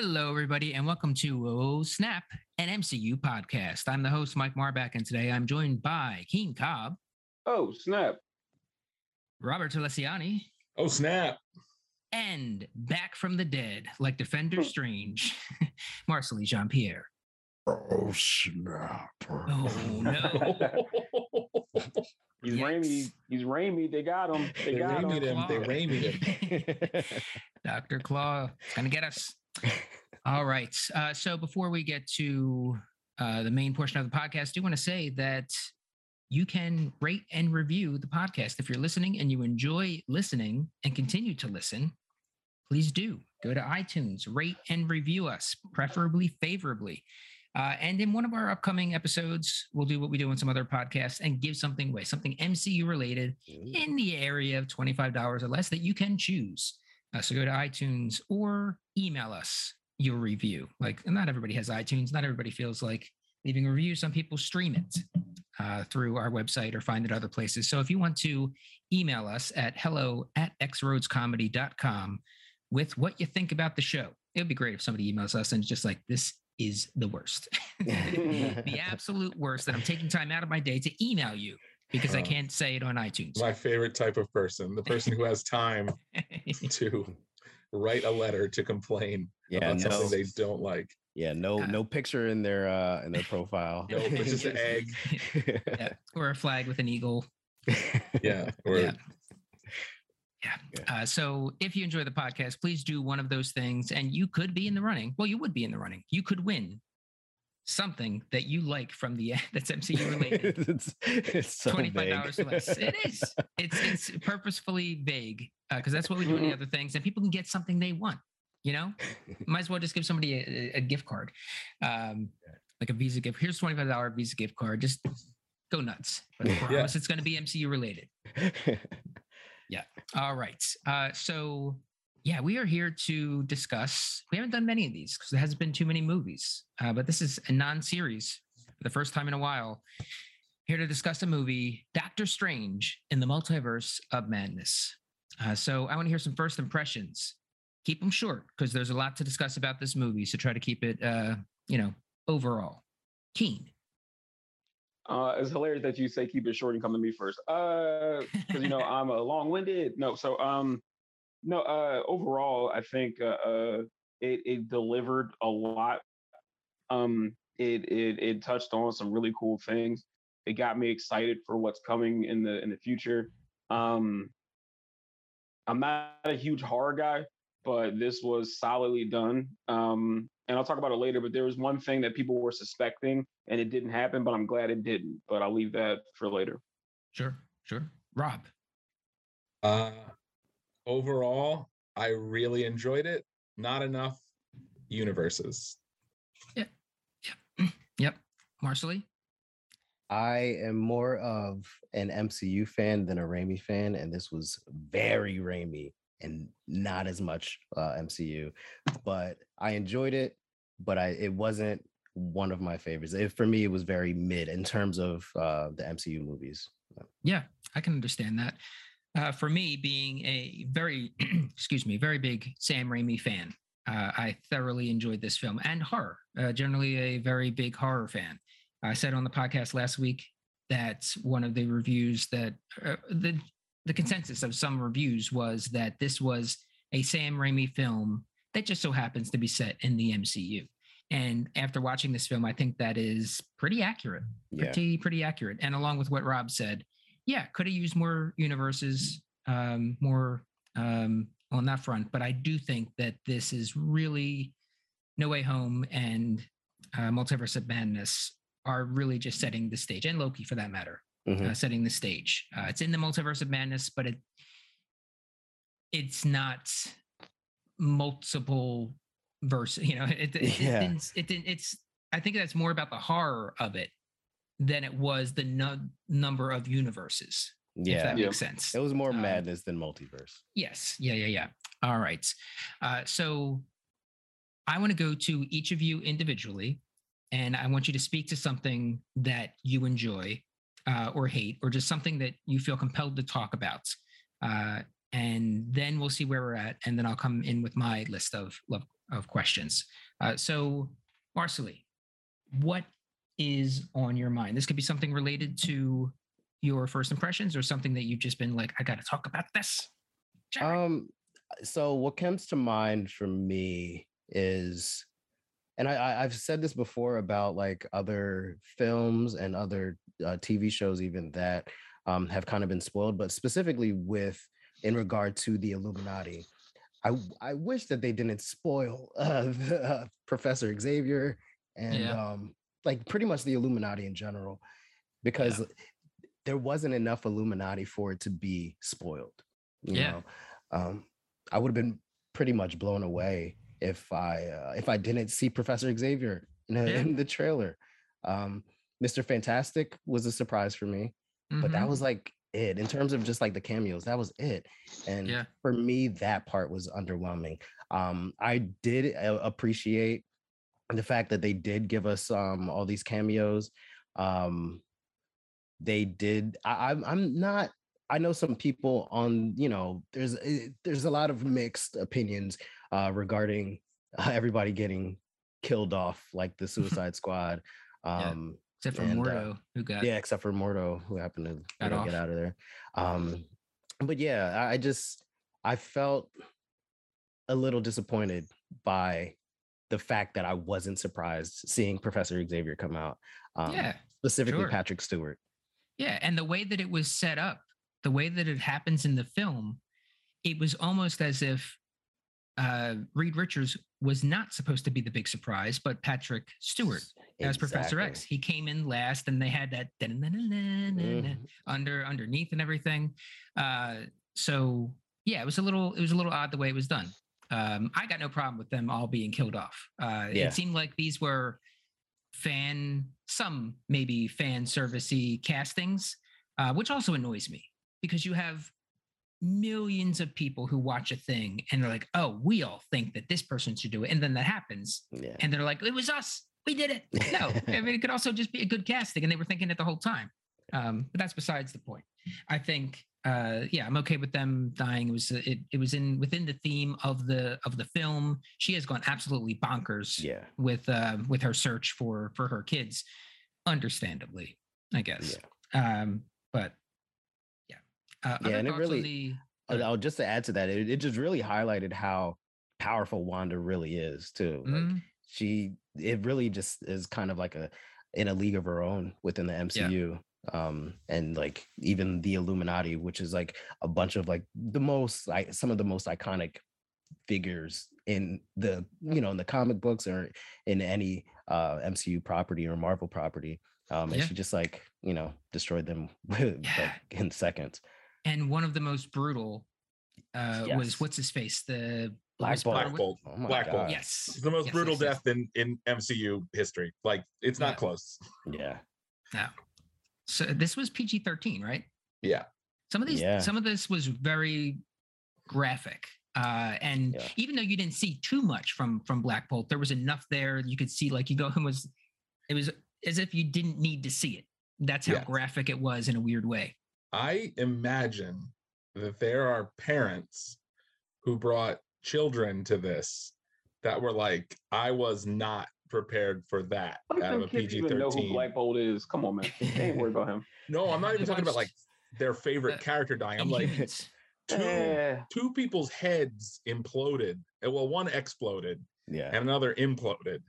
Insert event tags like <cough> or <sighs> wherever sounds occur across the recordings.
Hello, everybody, and welcome to Oh Snap, an MCU podcast. I'm the host, Mike Marbach, and today I'm joined by Keane Cobb, Oh, snap. Robert Telesiani, Oh snap! and back from the dead, like Defender hmm. Strange, <laughs> Marcely Jean Pierre. Oh snap! Oh, no. <laughs> He's Yikes. Raimi. He's Raimi. They got him. They They got Raimied him. him. They Raimied him. <laughs> Dr. Claw, it's going to get us. All right. Uh, so before we get to uh, the main portion of the podcast, I do want to say that you can rate and review the podcast. If you're listening and you enjoy listening and continue to listen, please do go to iTunes, rate and review us, preferably favorably. Uh, and in one of our upcoming episodes, we'll do what we do in some other podcasts and give something away, something MCU related in the area of $25 or less that you can choose. Uh, so go to iTunes or email us your review. Like, not everybody has iTunes. Not everybody feels like leaving a review. Some people stream it uh, through our website or find it other places. So if you want to email us at hello at xroadscomedy.com with what you think about the show, it would be great if somebody emails us and just like, this is the worst. <laughs> the <laughs> absolute worst that I'm taking time out of my day to email you because I can't say it on iTunes. My favorite type of person, the person who has time <laughs> to write a letter to complain Yeah, about no, something they don't like. yeah, no, Uh, no picture in their uh in their profile. No, it's just an egg. <laughs> yeah, or a flag with an eagle. <laughs> Yeah. Or Yeah. Uh, so if you enjoy the podcast, please do one of those things, and you could be in the running. Well, you would be in the running. You could win something that you like from the <laughs> that's MCU <laughs> related. it's, it's so Twenty five vague. dollars or less. It is. It's it's purposefully vague because that's what we do in the other things, and people can get something they want. You know, <laughs> might as well just give somebody a, a- gift card, um, like a Visa gift. Here's twenty five dollar Visa gift card. Just go nuts. But I Yeah. promise it's going to be MCU related. Yeah. All right. Uh, so, yeah, we are here to discuss. We haven't done many of these because there hasn't been too many movies, uh, but this is a non series for the first time in a while. Here to discuss a movie, Doctor Strange in the Multiverse of Madness. Uh, so, I want to hear some first impressions. Keep them short because there's a lot to discuss about this movie. So, try to keep it, uh, you know, overall. Keane. Uh, it's hilarious that you say keep it short and come to me first. Uh, because you know <laughs> I'm a long-winded. No, so um, no. Uh, overall, I think uh, uh it it delivered a lot. Um, it it it touched on some really cool things. It got me excited for what's coming in the in the future. Um, I'm not a huge horror guy, but this was solidly done. Um, and I'll talk about it later. But there was one thing that people were suspecting, and it didn't happen. But I'm glad it didn't. But I'll leave that for later. Sure, sure. Rob. uh, overall, I really enjoyed it. Not enough universes. Yeah. Yep. Yep. Marcely. I am more of an MCU fan than a Raimi fan, and this was very Raimi and not as much uh, MCU. But I enjoyed it, but I it wasn't one of my favorites. It, for me, it was very mid in terms of uh, the MCU movies. Yeah, I can understand that. Uh, for me, being a very, <clears throat> excuse me, very big Sam Raimi fan, uh, I thoroughly enjoyed this film and horror. Uh, generally, a very big horror fan. I said on the podcast last week that one of the reviews that uh, the the consensus of some reviews was that this was a Sam Raimi film that just so happens to be set in the MCU. And after watching this film, I think that is pretty accurate Yeah. pretty pretty accurate. And along with what Rob said, yeah, could have used more universes, um, more um, on that front. But I do think that this is really No Way Home and uh, Multiverse of Madness are really just setting the stage, and Loki for that matter, Mhm. uh, setting the stage. Uh, it's in the Multiverse of Madness, but it it's not multiple verse. You know, it, it, Yeah. it, didn't, it didn't. It's I think that's more about the horror of it than it was the nu- number of universes. If Yeah, that Yeah. makes sense. it was more Um, madness than multiverse. Yes. Yeah. Yeah. Yeah. All right. Uh, so I want to go to each of you individually, and I want you to speak to something that you enjoy uh, or hate, or just something that you feel compelled to talk about. Uh, and then we'll see where we're at, and then I'll come in with my list of of questions. Uh, so, Marcely, what is on your mind? This could be something related to your first impressions or something that you've just been like, I got to talk about this. Jerry. Um, so what comes to mind for me is, and I, I've said this before about like other films and other uh, TV shows, even that um, have kind of been spoiled, but specifically with in regard to the Illuminati. I, I wish that they didn't spoil uh, <laughs> the, uh, Professor Xavier and yeah. um, like pretty much the Illuminati in general, because yeah. there wasn't enough Illuminati for it to be spoiled. You yeah. know, um, I would have been pretty much blown away if I uh, if I didn't see Professor Xavier in, a, yeah. in the trailer. Um, Mr. Fantastic was a surprise for me, mm-hmm. but that mm-hmm. was like it in terms of just like the cameos. That was it, and yeah. for me, that part was underwhelming. Um, I did uh, appreciate the fact that they did give us um all these cameos. Um, they did. I, I'm I'm not I know some people on, you know, there's eh, there's a lot of mixed opinions uh, regarding uh, everybody getting killed off, like the <laughs> Suicide Squad. Um, yeah, except for and, Mordo, uh, who got yeah, except for Mordo, who happened to you know, get out of there. Um, but yeah, I just I felt a little disappointed by the fact that I wasn't surprised seeing Professor Xavier come out. Um, yeah, specifically sure. Patrick Stewart. Yeah, and the way that it was set up the way that it happens in the film, it was almost as if uh, Reed Richards was not supposed to be the big surprise, but Patrick Stewart as Professor X. He came in last, and they had that mm. under underneath and everything. Uh, so yeah, it was a little it was a little odd the way it was done. Um, I got no problem with them all being killed off. Uh, yeah. It seemed like these were fan some maybe fan servicey castings, uh, which also annoys me because you have millions of people who watch a thing and they're like, oh, we all think that this person should do it. And then that happens. Yeah. And they're like, it was us. We did it. No, <laughs> I mean, it could also just be a good casting. And they were thinking it the whole time. Um, but that's besides the point. I think, uh, yeah, I'm okay with them dying. It was, it, it was in within the theme of the, of the film. She has gone absolutely bonkers yeah. with, uh, with her search for, for her kids, understandably, I guess. Yeah. Um, but uh, yeah, and it really. The, I'll just to add to that, it, it just really highlighted how powerful Wanda really is too. Like mm-hmm. she, it really just is kind of like a in a league of her own within the MCU. Yeah um and like even the illuminati which is like a bunch of like the most like some of the most iconic figures in the you know in the comic books or in any uh mcu property or marvel property um and yeah. she just like you know destroyed them <laughs> yeah. like, in seconds and one of the most brutal uh, yes. was what's his face the Black Bolt. Black Bolt. Oh Black Bolt. Yes. It's the most yes, brutal yes, death in, in MCU history. Like it's not yeah. close. Yeah. No. So this was PG 13, right? Yeah. Some of these, yeah. some of this was very graphic. Uh, and yeah. even though you didn't see too much from from Black Bolt, there was enough there. You could see like you go and was it was as if you didn't need to see it. That's how graphic it was in a weird way. I imagine that there are parents who brought children to this that were like, I was not prepared for that out of a PG thirteen. Know who Black Bolt is? Come on, man. ain't worried about him. <laughs> No, I'm not even talking about like their favorite uh, character dying. I'm like two uh, two people's heads imploded. Well, one exploded, yeah, and another imploded.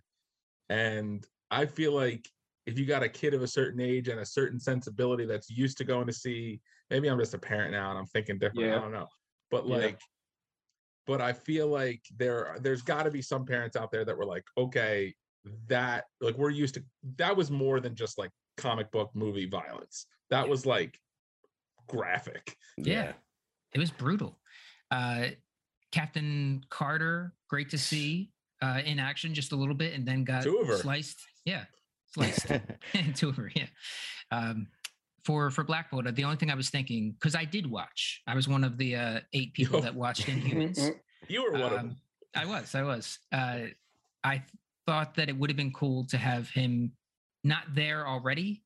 And I feel like if you got a kid of a certain age and a certain sensibility that's used to going to see, maybe I'm just a parent now and I'm thinking different. Yeah. I don't know. But like, yeah. but I feel like there there's got to be some parents out there that were like, okay, that like we're used to that was more than just like comic book movie violence. That was like graphic. Yeah. It was brutal. Uh Captain Carter, great to see uh in action just a little bit and then got sliced. Yeah sliced <laughs> <laughs> into her. Yeah. Um, for for Black Bolt, the only thing I was thinking because I did watch, I was one of the uh, eight people that watched <laughs> Inhumans. you were one um, of them. I was. I was. Uh, I thought that it would have been cool to have him not there already,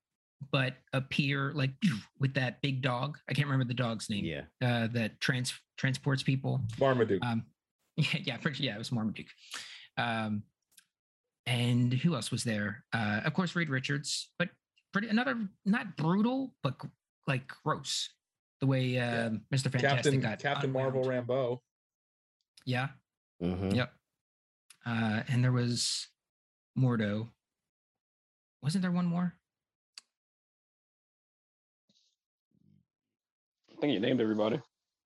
but appear like <clears throat> with that big dog. I can't remember the dog's name. Yeah. Uh, that trans transports people. Marmaduke. Um, <laughs> yeah, yeah, pretty, yeah, it was Marmaduke. Um, and who else was there? Uh, of course, Reed Richards, but pretty another not brutal, but like gross. The way uh, Mr. Fantastic Captain got Captain Marvel Rambo. Rambeau. Yeah. Mhm. Yep. Uh, and there was Mordo. Wasn't there one more? I think you named everybody.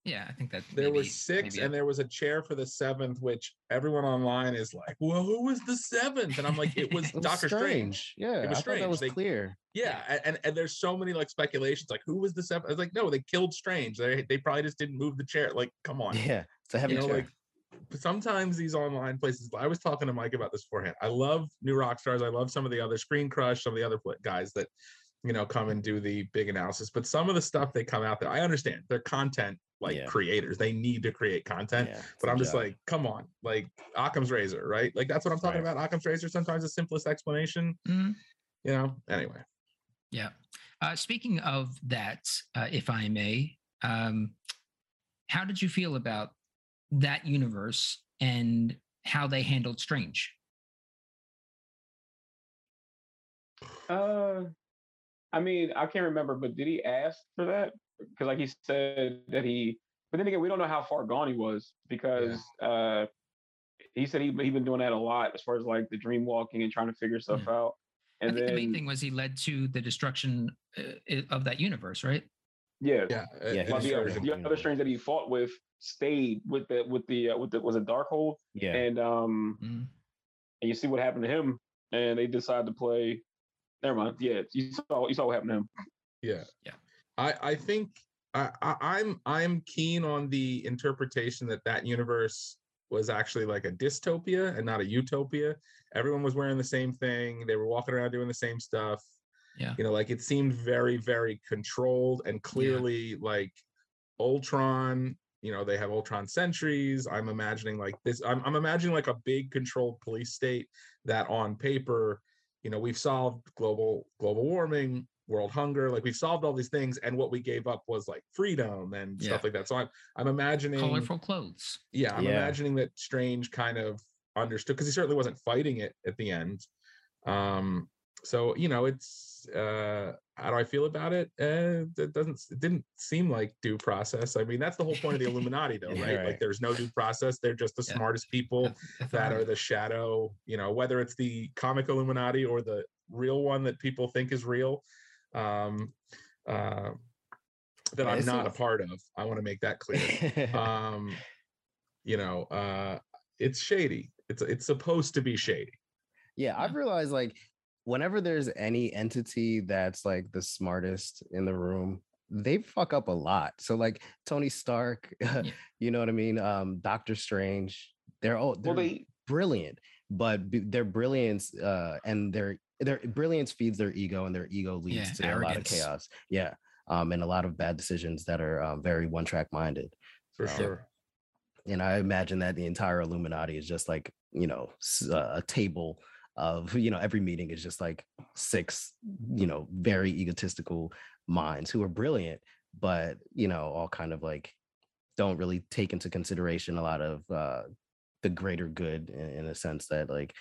Yeah, I think that There maybe- was six, maybe and there was a chair for the seventh, which everyone online is like, "Well, who was the seventh? And I'm like, "It was <laughs> was Doctor Strange." Yeah, It was I thought that was They- clear. Yeah, a- and, and there's so many like speculations, like who was the seventh? I was like, no, they killed Strange. They they probably just didn't move the chair. Like, come on. Yeah, it's a heavy you know, chair. like sometimes these online places. I was talking to Mike about this beforehand. I love New Rockstars. I love some of the other Screen Crush, some of the other guys that you know come and do the big analysis. But some of the stuff they come out there, I understand they're content like Yeah. creators. They need to create content. Yeah, But I'm just job. like, come on, like Occam's razor, right? Like that's what I'm talking Right. about. Occam's razor. Sometimes the simplest explanation, Mhm. you know. Anyway, Yeah. Uh, speaking of that, uh, if I may, um, how did you feel about that universe and how they handled Strange? Uh, I mean, I can't remember, but did he ask for that? Because like he said that he, but then again, we don't know how far gone he was because uh, he said he he been doing that a lot as far as like the dream walking and trying to figure stuff out. I And think then the main thing was he led to the destruction uh, of that universe, right? Yeah, yeah, Yeah, Well, the, other- good. the other strange that he fought with stayed with the with the uh, with the was it Darkhold yeah, and um Mhm. and you see what happened to him and they decided to play. Never mind. Yeah, you saw you saw what happened to him. Yeah. Yeah. I I think I, I I'm I'm keen on the interpretation that that universe was actually like a dystopia and not a utopia. Everyone was wearing the same thing. They were walking around doing the same stuff. Yeah. You know, like it seemed very very controlled and clearly like Ultron. You know, they have Ultron sentries. I'm imagining like this. I'm I'm imagining like a big controlled police state that on paper you know we've solved global global warming world hunger like we've solved all these things and what we gave up was like freedom and Yeah. stuff like that so i'm i'm imagining Colorful clothes. yeah i'm Yeah. imagining that strange kind of understood because he certainly wasn't fighting it at the end um so you know it's uh how do i feel about it uh it doesn't it didn't seem like due process i mean that's the whole point of the <laughs> illuminati though Yeah, right? like there's no due process they're just the Yeah. smartest people <laughs> that are the shadow, you know, whether it's the comic Illuminati or the real one that people think is real, um, uh, that Yeah, I'm not a a- part of. I want to make that clear. <laughs> um, you know, uh, it's shady. It's it's supposed to be shady. yeah, I've realized like whenever there's any entity that's like the smartest in the room, they fuck up a lot. So like Tony Stark, <laughs> you know what I mean? Um, Doctor Strange, they're all they're Well, they brilliant, but b- their brilliance uh and their their brilliance feeds their ego and their ego leads Yeah, to a lot of chaos. Yeah. Um, and a lot of bad decisions that are um, very one track minded. For Um, sure. and I imagine that the entire Illuminati is just like you know uh, a table of you know every meeting is just like six you know very egotistical minds who are brilliant, but you know all kind of like don't really take into consideration a lot of uh, the greater good in, in a sense that like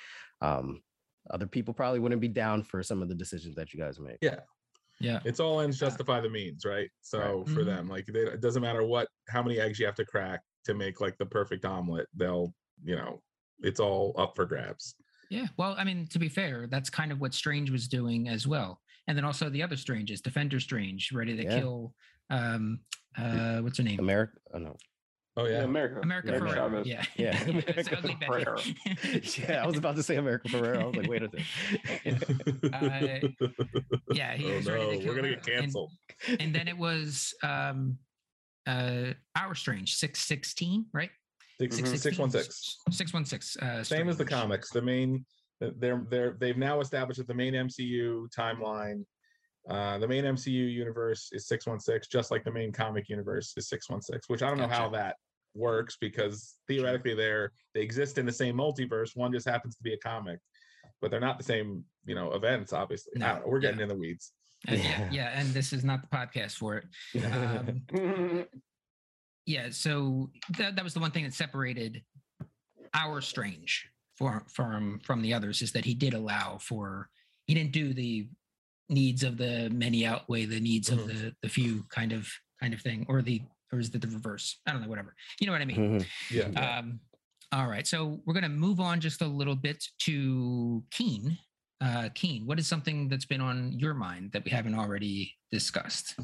um, other people probably wouldn't be down for some of the decisions that you guys make. Yeah. Yeah. It's all ends justify the means, right? So for Mhm. them, like they, it doesn't matter what how many eggs you have to crack to make like the perfect omelet. They'll, you know, it's all up for grabs. Yeah. Well, I mean, to be fair, that's kind of what Strange was doing as well. And then also the other Stranges, Defender Strange, ready to yeah. kill um uh what's her name? America. Oh no. Oh yeah, yeah America. America, America Ferrera. Yeah, yeah. <laughs> America Ferrera. <laughs> yeah, I was about to say America Ferrera. I was like, wait a second. uh, yeah, he <laughs> oh, no. ready to kill We're gonna get canceled. And, and then it was um, uh, our strange six sixteen, right? 616. 616. Mm-hmm. Uh, Same as the comics. The main they're they're they've now established that the main MCU timeline, uh, the main MCU universe is 616, just like the main comic universe is 616, which I don't know how that works because theoretically they're they exist in the same multiverse. One just happens to be a comic, but they're not the same, you know, events, obviously. We're getting in the weeds. Yeah. yeah, and this is not the podcast for it. <laughs> Um, <laughs> yeah so that, that was the one thing that separated our strange for, from from the others is that he did allow for he didn't do the needs of the many outweigh the needs mm-hmm. of the the few kind of kind of thing or the or is it the reverse? I don't know whatever. You know what i mean? Mm-hmm. yeah. Um all right so we're going to move on just a little bit to Keane. Uh Keane what is something that's been on your mind that we haven't already discussed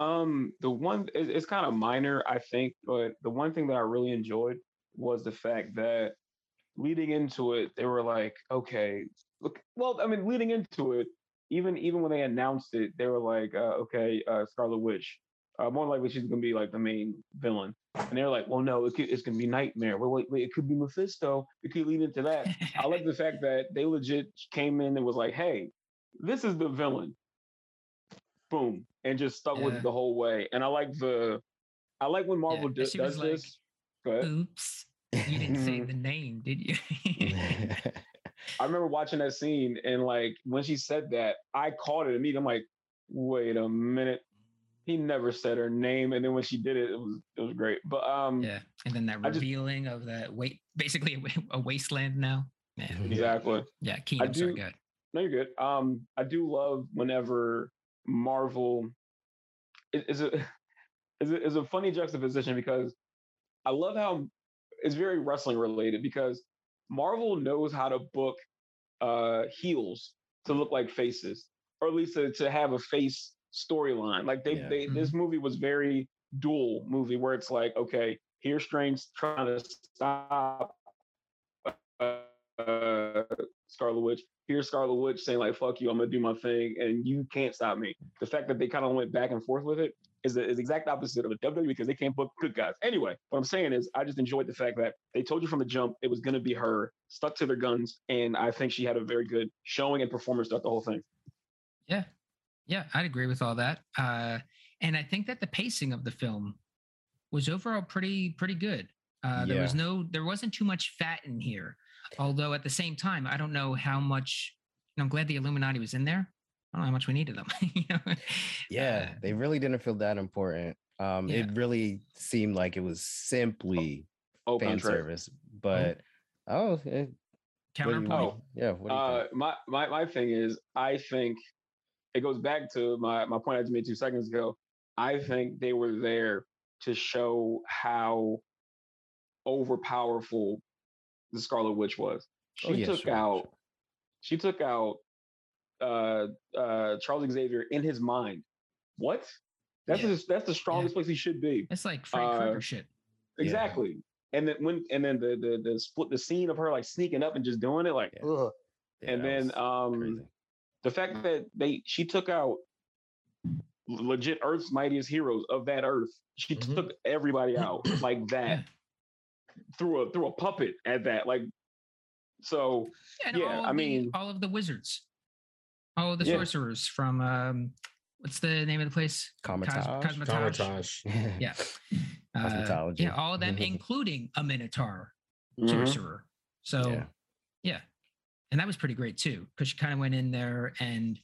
um the one it's kind of minor i think but the one thing that i really enjoyed was the fact that leading into it they were like okay look well i mean leading into it even even when they announced it, they were like, uh, okay, uh, Scarlet Witch. Uh, more likely she's gonna be like the main villain, and they're like, well, no, it could, it's gonna be Nightmare. Well, wait, wait, it could be Mephisto. It could lead into that. I like the <laughs> fact that they legit came in and was like, hey, this is the villain. Boom, and just stuck yeah. with it the whole way. And I like the, I like when Marvel yeah, d- does like, this. Oops, you didn't say the <laughs> name, did you? <laughs> I remember watching that scene and like when she said that, I caught it immediately. I'm like, wait a minute. He never said her name, and then when she did it, it was it was great. But um, yeah, and then that revealing just, of that wait, basically a, wasteland now. Man. Exactly. Yeah, Keenan, I do, good. No, you're good. Um, I do love whenever Marvel is a <laughs> is a, is a funny juxtaposition because I love how it's very wrestling related because Marvel knows how to book uh, heels to look like faces, or at least to, to have a face storyline. Like they, yeah. they mm-hmm. this movie was very dual movie where it's like, okay, here's Strange trying to stop uh, Scarlet Witch. Here's Scarlet Witch saying like, "Fuck you, I'm gonna do my thing, and you can't stop me." The fact that they kind of went back and forth with it is the, is exact opposite of a WWE because they can't book good guys. Anyway, what I'm saying is, I just enjoyed the fact that they told you from the jump it was gonna be her, stuck to their guns, and I think she had a very good showing and performance throughout the whole thing. Yeah, yeah, I'd agree with all that. Uh, and I think that the pacing of the film was overall pretty pretty good. Uh, there yeah. was no, there wasn't too much fat in here. Although at the same time, I don't know how much. I'm glad the Illuminati was in there. I don't know how much we needed them. <laughs> you know? Yeah, uh, they really didn't feel that important. Um, yeah. It really seemed like it was simply oh, fan service. But oh, oh it, counterpoint. Oh, yeah. Uh, my my my thing is, I think it goes back to my my point I just made two seconds ago. I think they were there to show how overpowerful the Scarlet Witch was. She oh, yeah, took sure, out. Sure. She took out uh, uh, Charles Xavier in his mind. What? That's yeah. that's the strongest yeah. place he should be. It's like Frank uh, Krueger shit. Exactly. And then when and then the the the split the scene of her like sneaking up and just doing it like, and then um crazy. the fact that they she took out legit Earth's mightiest heroes of that Earth. She mm-hmm. took everybody out like that through a through a puppet at that. Like so and yeah, I mean all of the wizards. All the yeah. sorcerers from um what's the name of the place? Kamar-Taj. Cos- Kamar-Taj. yeah. <laughs> Uh, yeah, all of them, <laughs> including a Minotaur mm-hmm. sorcerer. So yeah. yeah. And that was pretty great too, because she kind of went in there and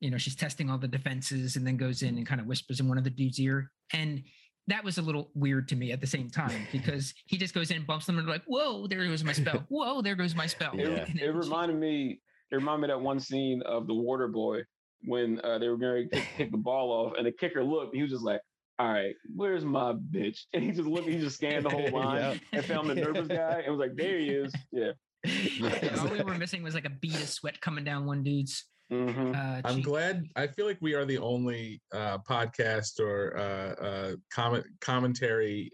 you know, she's testing all the defenses and then goes in and kind of whispers in one of the dude's ear. And that was a little weird to me at the same time <laughs> because he just goes in, and bumps them, and like, "Whoa, there goes my spell! <laughs> Whoa, there goes my spell!" Yeah. It, it reminded me. It reminded me that one scene of the Water Boy when uh, they were going to kick the <laughs> ball off, and the kicker looked. He was just like, "All right, where's my bitch?" And he just looked. He just scanned the whole line yep. and found the nervous guy, and was like, "There he is." Yeah. yeah all we were missing was like a bead of sweat coming down one dude's Mm-hmm. Uh, I'm glad. I feel like we are the only uh, podcast or uh, uh comment commentary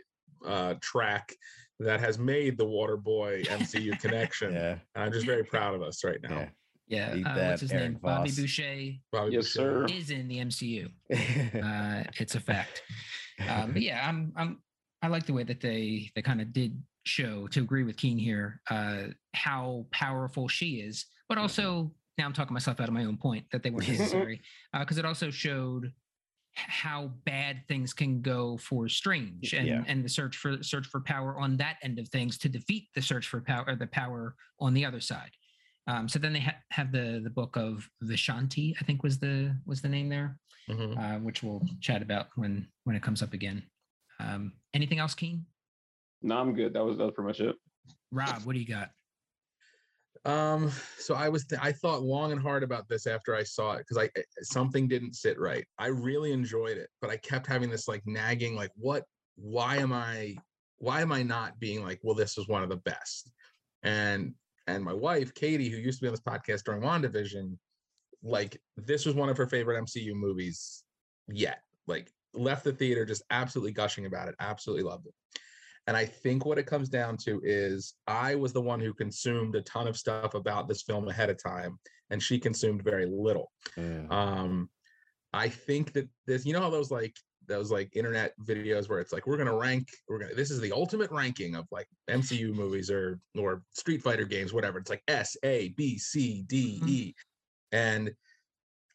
uh, track that has made the Waterboy MCU <laughs> connection. yeah. I'm just very proud of us right now. Yeah. yeah. Uh, what's his Eric name? Voss. Bobby Boucher. Bobby yes, Boucher. sir. Is in the MCU. <laughs> it's a fact. Um, but yeah, I'm. I'm. I like the way that they they kind of did show to agree with Keane here how powerful she is, but mm-hmm. also now I'm talking myself out of my own point that they weren't <laughs> necessary because uh, it also showed how bad things can go for strange and yeah. and the search for search for power on that end of things to defeat the search for power or the power on the other side. Um, so then they ha- have the the book of vishanti i think was the was the name there mm-hmm. uh, which we'll chat about when when it comes up again. Um, anything else Keane? No i'm good. That was that was pretty much it. Rob what do you got Um, so I was th- I thought long and hard about this after I saw it because I eh, something didn't sit right. I really enjoyed it, but I kept having this like nagging, like, what why am I why am I not being like, well, this was one of the best? And and my wife, Katie, who used to be on this podcast during WandaVision, like this was one of her favorite MCU movies yet. Like left the theater just absolutely gushing about it, absolutely loved it. And I think what it comes down to is I was the one who consumed a ton of stuff about this film ahead of time, and she consumed very little. Mm. Um, I think that this, you know, how those like those like internet videos where it's like we're gonna rank, we're gonna this is the ultimate ranking of like MCU movies or or Street Fighter games, whatever. It's like S A B C D mm-hmm. E, and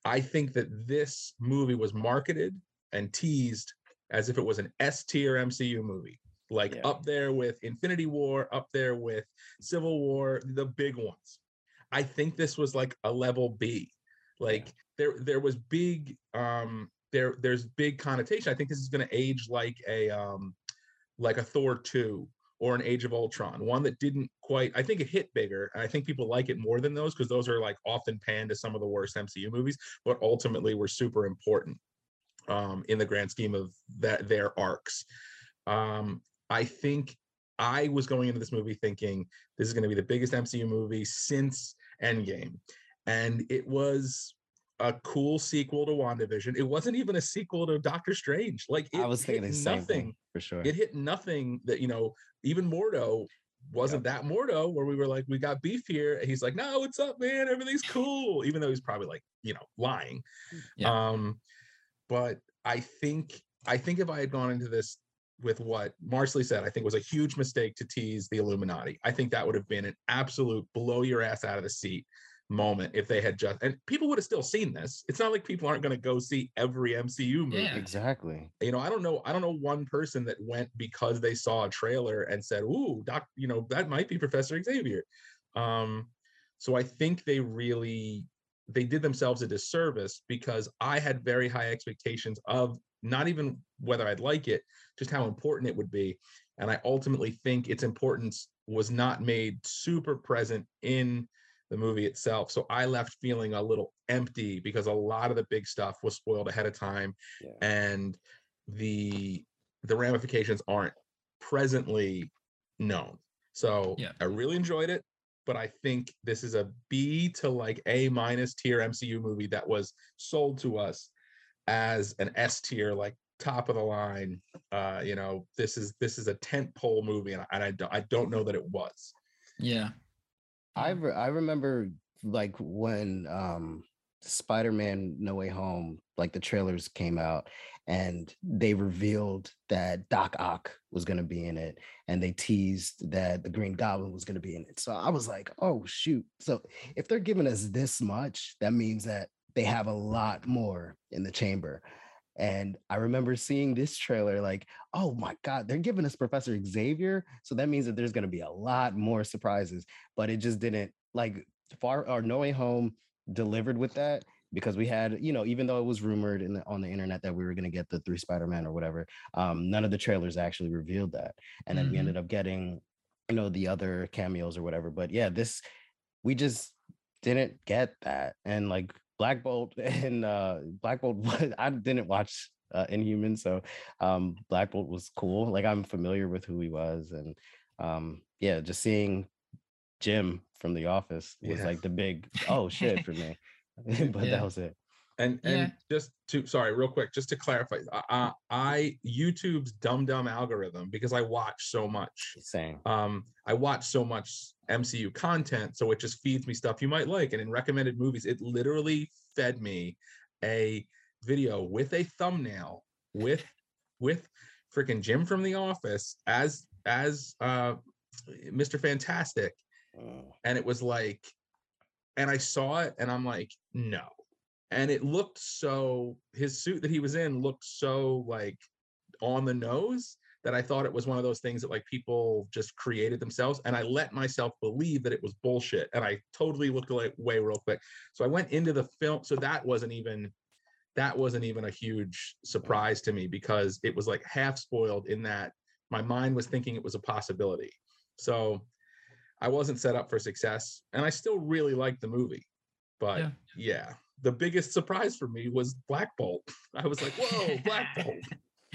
I think that this movie was marketed and teased as if it was an S tier MCU movie like yeah. up there with Infinity War, up there with Civil War, the big ones. I think this was like a level B. Like yeah. there there was big um there there's big connotation. I think this is going to age like a um like a Thor 2 or an Age of Ultron, one that didn't quite I think it hit bigger and I think people like it more than those because those are like often panned as some of the worst MCU movies, but ultimately were super important um in the grand scheme of that their arcs. Um, I think I was going into this movie thinking this is going to be the biggest MCU movie since Endgame. And it was a cool sequel to WandaVision. It wasn't even a sequel to Doctor Strange. Like it I was thinking hit nothing for sure. It hit nothing that, you know, even Mordo wasn't yep. that Mordo where we were like, we got beef here. And he's like, no, what's up, man? Everything's cool. Even though he's probably like, you know, lying. Yeah. Um, but I think I think if I had gone into this with what Marcely said, I think was a huge mistake to tease the Illuminati. I think that would have been an absolute blow your ass out of the seat moment if they had just and people would have still seen this. It's not like people aren't going to go see every MCU movie. Yeah. Exactly. You know, I don't know. I don't know one person that went because they saw a trailer and said, "Ooh, doc, you know, that might be Professor Xavier." Um, so I think they really they did themselves a disservice because I had very high expectations of not even whether I'd like it, just how important it would be. And I ultimately think its importance was not made super present in the movie itself. So I left feeling a little empty because a lot of the big stuff was spoiled ahead of time yeah. and the the ramifications aren't presently known. So yeah. I really enjoyed it, but I think this is a B to like A minus tier MCU movie that was sold to us as an S tier, like top of the line. Uh, you know, this is this is a tent pole movie, and I, and I, don't, I don't know that it was. Yeah, I re- I remember like when um Spider-Man No Way Home, like the trailers came out and they revealed that Doc Ock was going to be in it and they teased that the Green Goblin was going to be in it. So I was like, "Oh shoot." So if they're giving us this much, that means that they have a lot more in the chamber. And I remember seeing this trailer like, oh my God, they're giving us Professor Xavier. So that means that there's going to be a lot more surprises. But it just didn't like far or No Way Home delivered with that because we had, you know, even though it was rumored in the, on the internet that we were going to get the three Spider-Man or whatever, um, none of the trailers actually revealed that. And then mm-hmm. we ended up getting, you know, the other cameos or whatever. But yeah, this, we just didn't get that. And like Black Bolt <laughs> and uh, Black Bolt. I didn't watch uh, Inhuman, so um, Black Bolt was cool. Like I'm familiar with who he was, and um, yeah, just seeing Jim from The Office was yeah. like the big <laughs> oh shit for me. <laughs> but yeah. that was it. And and yeah. just to sorry, real quick, just to clarify, uh, I YouTube's dumb dumb algorithm because I watch so much. Same. Um, I watch so much MCU content, so it just feeds me stuff you might like. And in recommended movies, it literally fed me a video with a thumbnail with with freaking Jim from The Office as as uh, Mr. Fantastic, oh. and it was like, and I saw it, and I'm like, no and it looked so his suit that he was in looked so like on the nose that I thought it was one of those things that like people just created themselves. And I let myself believe that it was bullshit. And I totally looked away real quick. So I went into the film. So that wasn't even that wasn't even a huge surprise to me because it was like half spoiled in that my mind was thinking it was a possibility. So I wasn't set up for success, and I still really liked the movie. But yeah. yeah, the biggest surprise for me was Black Bolt. <laughs> I was like, "Whoa, Black Bolt!"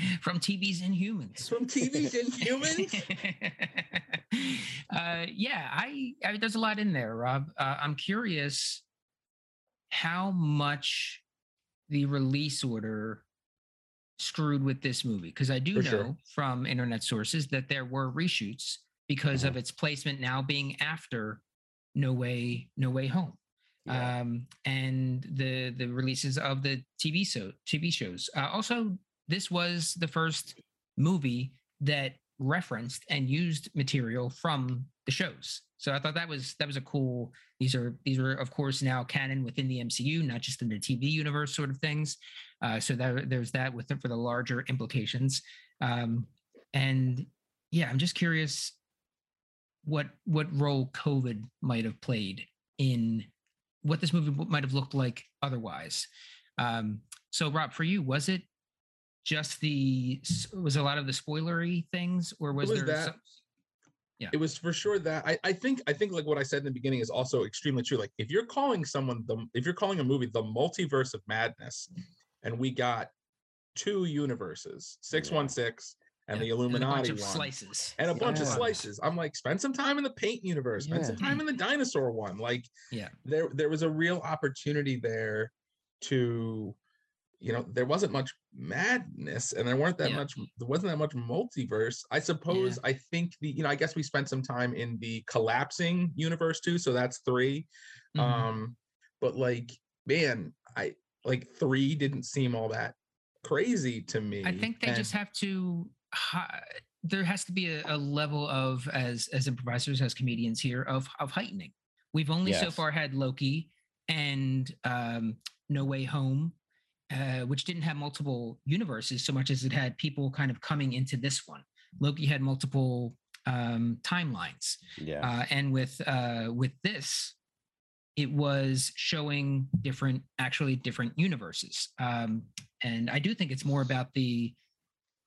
<laughs> From TV's Inhumans. From TV's Inhumans. <laughs> <laughs> uh, yeah, I, I there's a lot in there, Rob. Uh, I'm curious how much the release order screwed with this movie because I do For know sure. from internet sources that there were reshoots because mm-hmm. of its placement now being after No Way No Way Home. Yeah. Um, and the the releases of the TV show TV shows. Uh, also, this was the first movie that referenced and used material from the shows. So I thought that was that was a cool. These are these are of course now canon within the MCU, not just in the TV universe, sort of things. Uh, so that there's that with for the larger implications. Um, and yeah, I'm just curious what what role COVID might have played in what this movie might have looked like otherwise. Um, so Rob, for you, was it just the was a lot of the spoilery things, or was, was there? Some, yeah, it was for sure that I, I think I think like what I said in the beginning is also extremely true. Like if you're calling someone the if you're calling a movie the multiverse of madness, and we got two universes, six one six and the Illuminati and one, slices and a bunch of slices. I'm like, spend some time in the Paint universe, spend yeah. some time in the dinosaur one. Like, yeah, there there was a real opportunity there to you know there wasn't much madness and there weren't that yeah. much there wasn't that much multiverse i suppose yeah. i think the you know i guess we spent some time in the collapsing universe too so that's 3 mm-hmm. um but like man i like three didn't seem all that crazy to me i think they and, just have to there has to be a, a, level of as as improvisers as comedians here of of heightening we've only yes. so far had loki and um no way home uh, which didn't have multiple universes so much as it had people kind of coming into this one. Loki had multiple um, timelines, yeah, uh, and with uh, with this, it was showing different, actually different universes. Um, and I do think it's more about the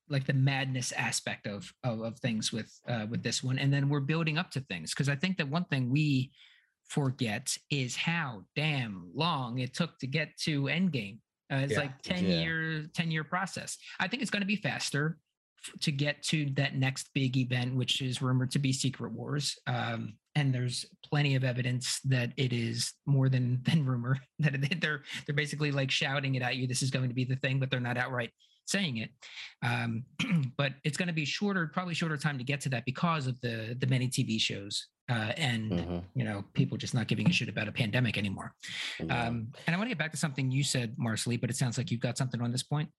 like the madness aspect of of, of things with uh, with this one, and then we're building up to things because I think that one thing we forget is how damn long it took to get to Endgame. Uh, it's yeah. like 10 yeah. year 10 year process. I think it's going to be faster to get to that next big event, which is rumored to be Secret Wars. Um, and there's plenty of evidence that it is more than <laughs> than rumor <laughs> that they're they're basically like shouting it at you. This is going to be the thing, but they're not outright saying it. Um, <clears throat> but it's going to be shorter, probably shorter time to get to that because of the the many TV shows uh, and mm-hmm. you know people just not giving a shit about a pandemic anymore. Yeah. Um, and I want to get back to something you said, Marcely, but it sounds like you've got something on this point.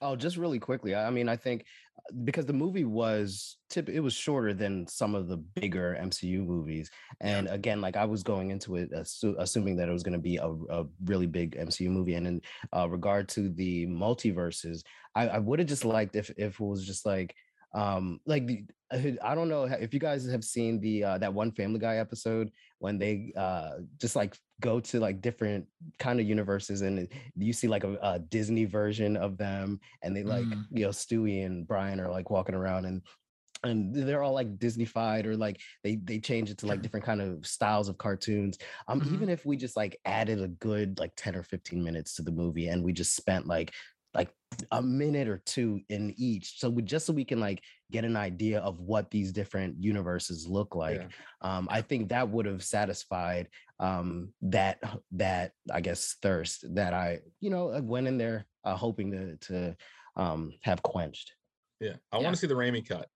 Oh, just really quickly. I mean, I think uh, because the movie was tip, it was shorter than some of the bigger MCU movies, and again, like I was going into it assu- assuming that it was going to be a, a, really big MCU movie. And in uh, regard to the multiverses, I, I would have just liked if if it was just like um like the, i don't know if you guys have seen the uh that one family guy episode when they uh just like go to like different kind of universes and you see like a, a disney version of them and they like mm. you know stewie and brian are like walking around and and they're all like disneyfied or like they they change it to like different kind of styles of cartoons um mm-hmm. even if we just like added a good like 10 or 15 minutes to the movie and we just spent like like a minute or two in each so we just so we can like get an idea of what these different universes look like yeah. um i think that would have satisfied um that that i guess thirst that i you know went in there uh, hoping to to um have quenched yeah i yeah. want to see the Raimi cut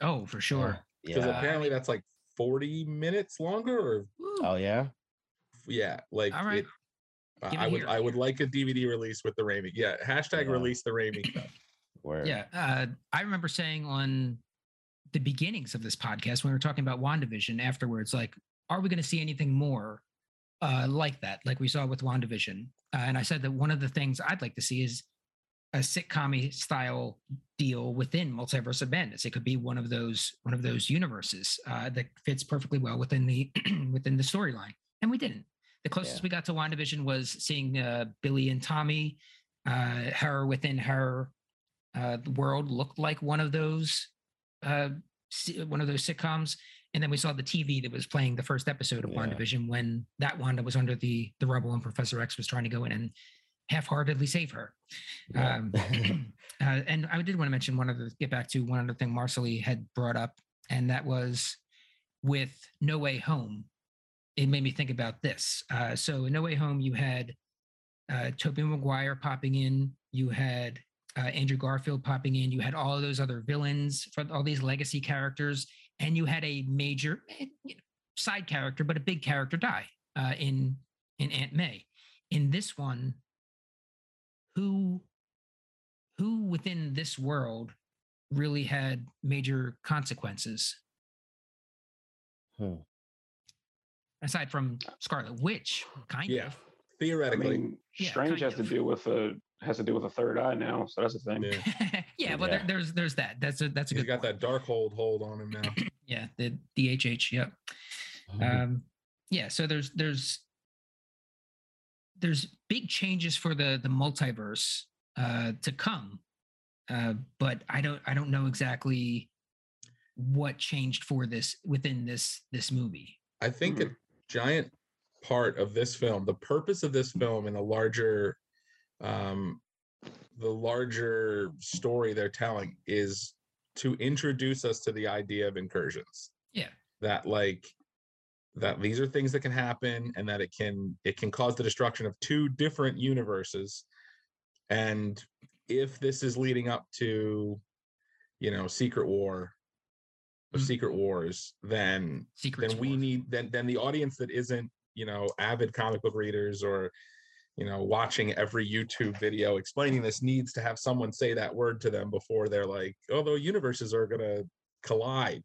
oh for sure because yeah. apparently that's like 40 minutes longer or oh yeah yeah like All right. it I would here. I would like a DVD release with the Raimi. Yeah, hashtag yeah. release the Raimi <coughs> cut. Yeah, uh, I remember saying on the beginnings of this podcast when we were talking about WandaVision afterwards, like, are we going to see anything more uh, like that, like we saw with WandaVision? Uh, and I said that one of the things I'd like to see is a sitcom style deal within Multiverse of Madness. It could be one of those one of those universes uh, that fits perfectly well within the <clears throat> within the storyline, and we didn't. The closest yeah. we got to WandaVision was seeing uh, Billy and Tommy, uh, her within her uh, world looked like one of those uh, one of those sitcoms, and then we saw the TV that was playing the first episode of yeah. WandaVision when that Wanda was under the the rubble and Professor X was trying to go in and half-heartedly save her. Yeah. Um, <laughs> <clears throat> uh, and I did want to mention one other get back to one other thing Marcely had brought up, and that was with No Way Home. It made me think about this. Uh, so in No Way Home, you had uh, Tobey Maguire popping in, you had uh, Andrew Garfield popping in. You had all of those other villains all these legacy characters, and you had a major eh, side character, but a big character die uh, in in Aunt May. In this one, who who within this world really had major consequences? Hmm. Aside from Scarlet Witch, kind yeah. of. Theoretically, I mean, Strange has of. to deal with a has to do with a third eye now, so that's the thing. Yeah, <laughs> yeah but. There, there's there's that. That's a that's a He's good. got point. that Darkhold hold on him now. <clears throat> yeah, the DHH. Yep. Mm-hmm. Um, yeah. So there's there's there's big changes for the the multiverse uh, to come, uh, but I don't I don't know exactly what changed for this within this this movie. I think mm-hmm. a giant part of this film, the purpose of this film in the larger um, the larger story they're telling is to introduce us to the idea of incursions. Yeah. That like that these are things that can happen and that it can it can cause the destruction of two different universes and if this is leading up to you know secret war of mm-hmm. secret wars then Secrets then we war. need then then the audience that isn't you know avid comic book readers or you know, watching every YouTube video explaining this needs to have someone say that word to them before they're like, oh, the universes are going to collide.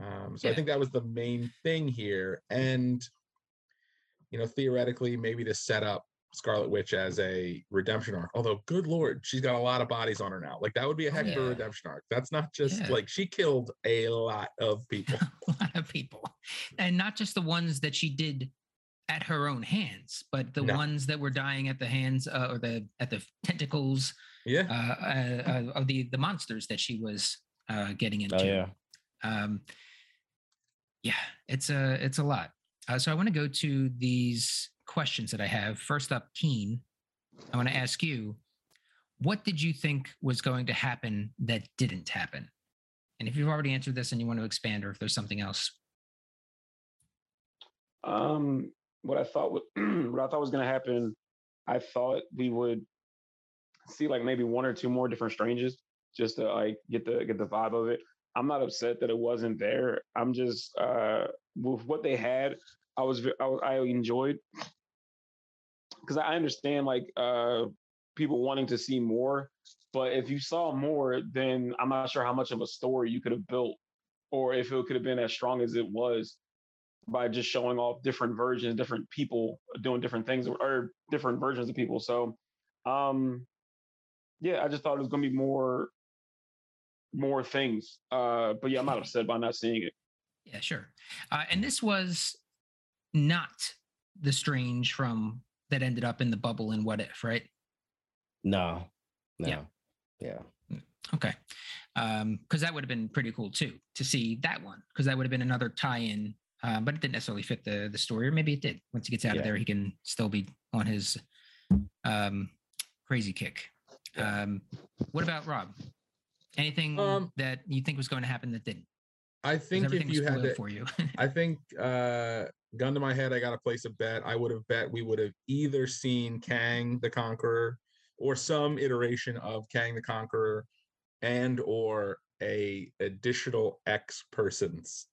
Um, so yeah. I think that was the main thing here. And, you know, theoretically, maybe to set up Scarlet Witch as a redemption arc. Although, good lord, she's got a lot of bodies on her now. Like that would be a oh, heck yeah. of a redemption arc. That's not just yeah. like she killed a lot of people. <laughs> a lot of people, and not just the ones that she did at her own hands, but the no. ones that were dying at the hands uh, or the at the tentacles, yeah, uh, uh, uh of the the monsters that she was uh, getting oh, into. Oh, yeah, um, yeah, it's a it's a lot. Uh, so I want to go to these questions that I have. First up, Keane, I want to ask you, what did you think was going to happen that didn't happen? And if you've already answered this and you want to expand, or if there's something else. Um, what I thought <clears throat> what I thought was going to happen. I thought we would see like maybe one or two more different strangers just to like get the get the vibe of it. I'm not upset that it wasn't there. I'm just uh with what they had. I was I, I enjoyed because I understand like uh people wanting to see more, but if you saw more, then I'm not sure how much of a story you could have built, or if it could have been as strong as it was by just showing off different versions, different people doing different things or different versions of people. So, um, yeah, I just thought it was going to be more, more things. Uh, but yeah, I'm not upset by not seeing it. Yeah, sure. Uh, and this was not the strange from that ended up in the bubble in What If, right? No, no, yeah, yeah. Mm, okay, because um, that would have been pretty cool too to see that one because that would have been another tie-in uh, but it didn't necessarily fit the the story, or maybe it did. Once he gets out yeah. of there, he can still be on his um, crazy kick. Um, what about Rob? Anything um, that you think was going to happen that didn't? I think if you had to, for you, I <laughs> think uh, gun to my head, I got to place a bet. I would have bet we would have either seen Kang the Conqueror or some iteration of Kang the Conqueror and or a additional X persons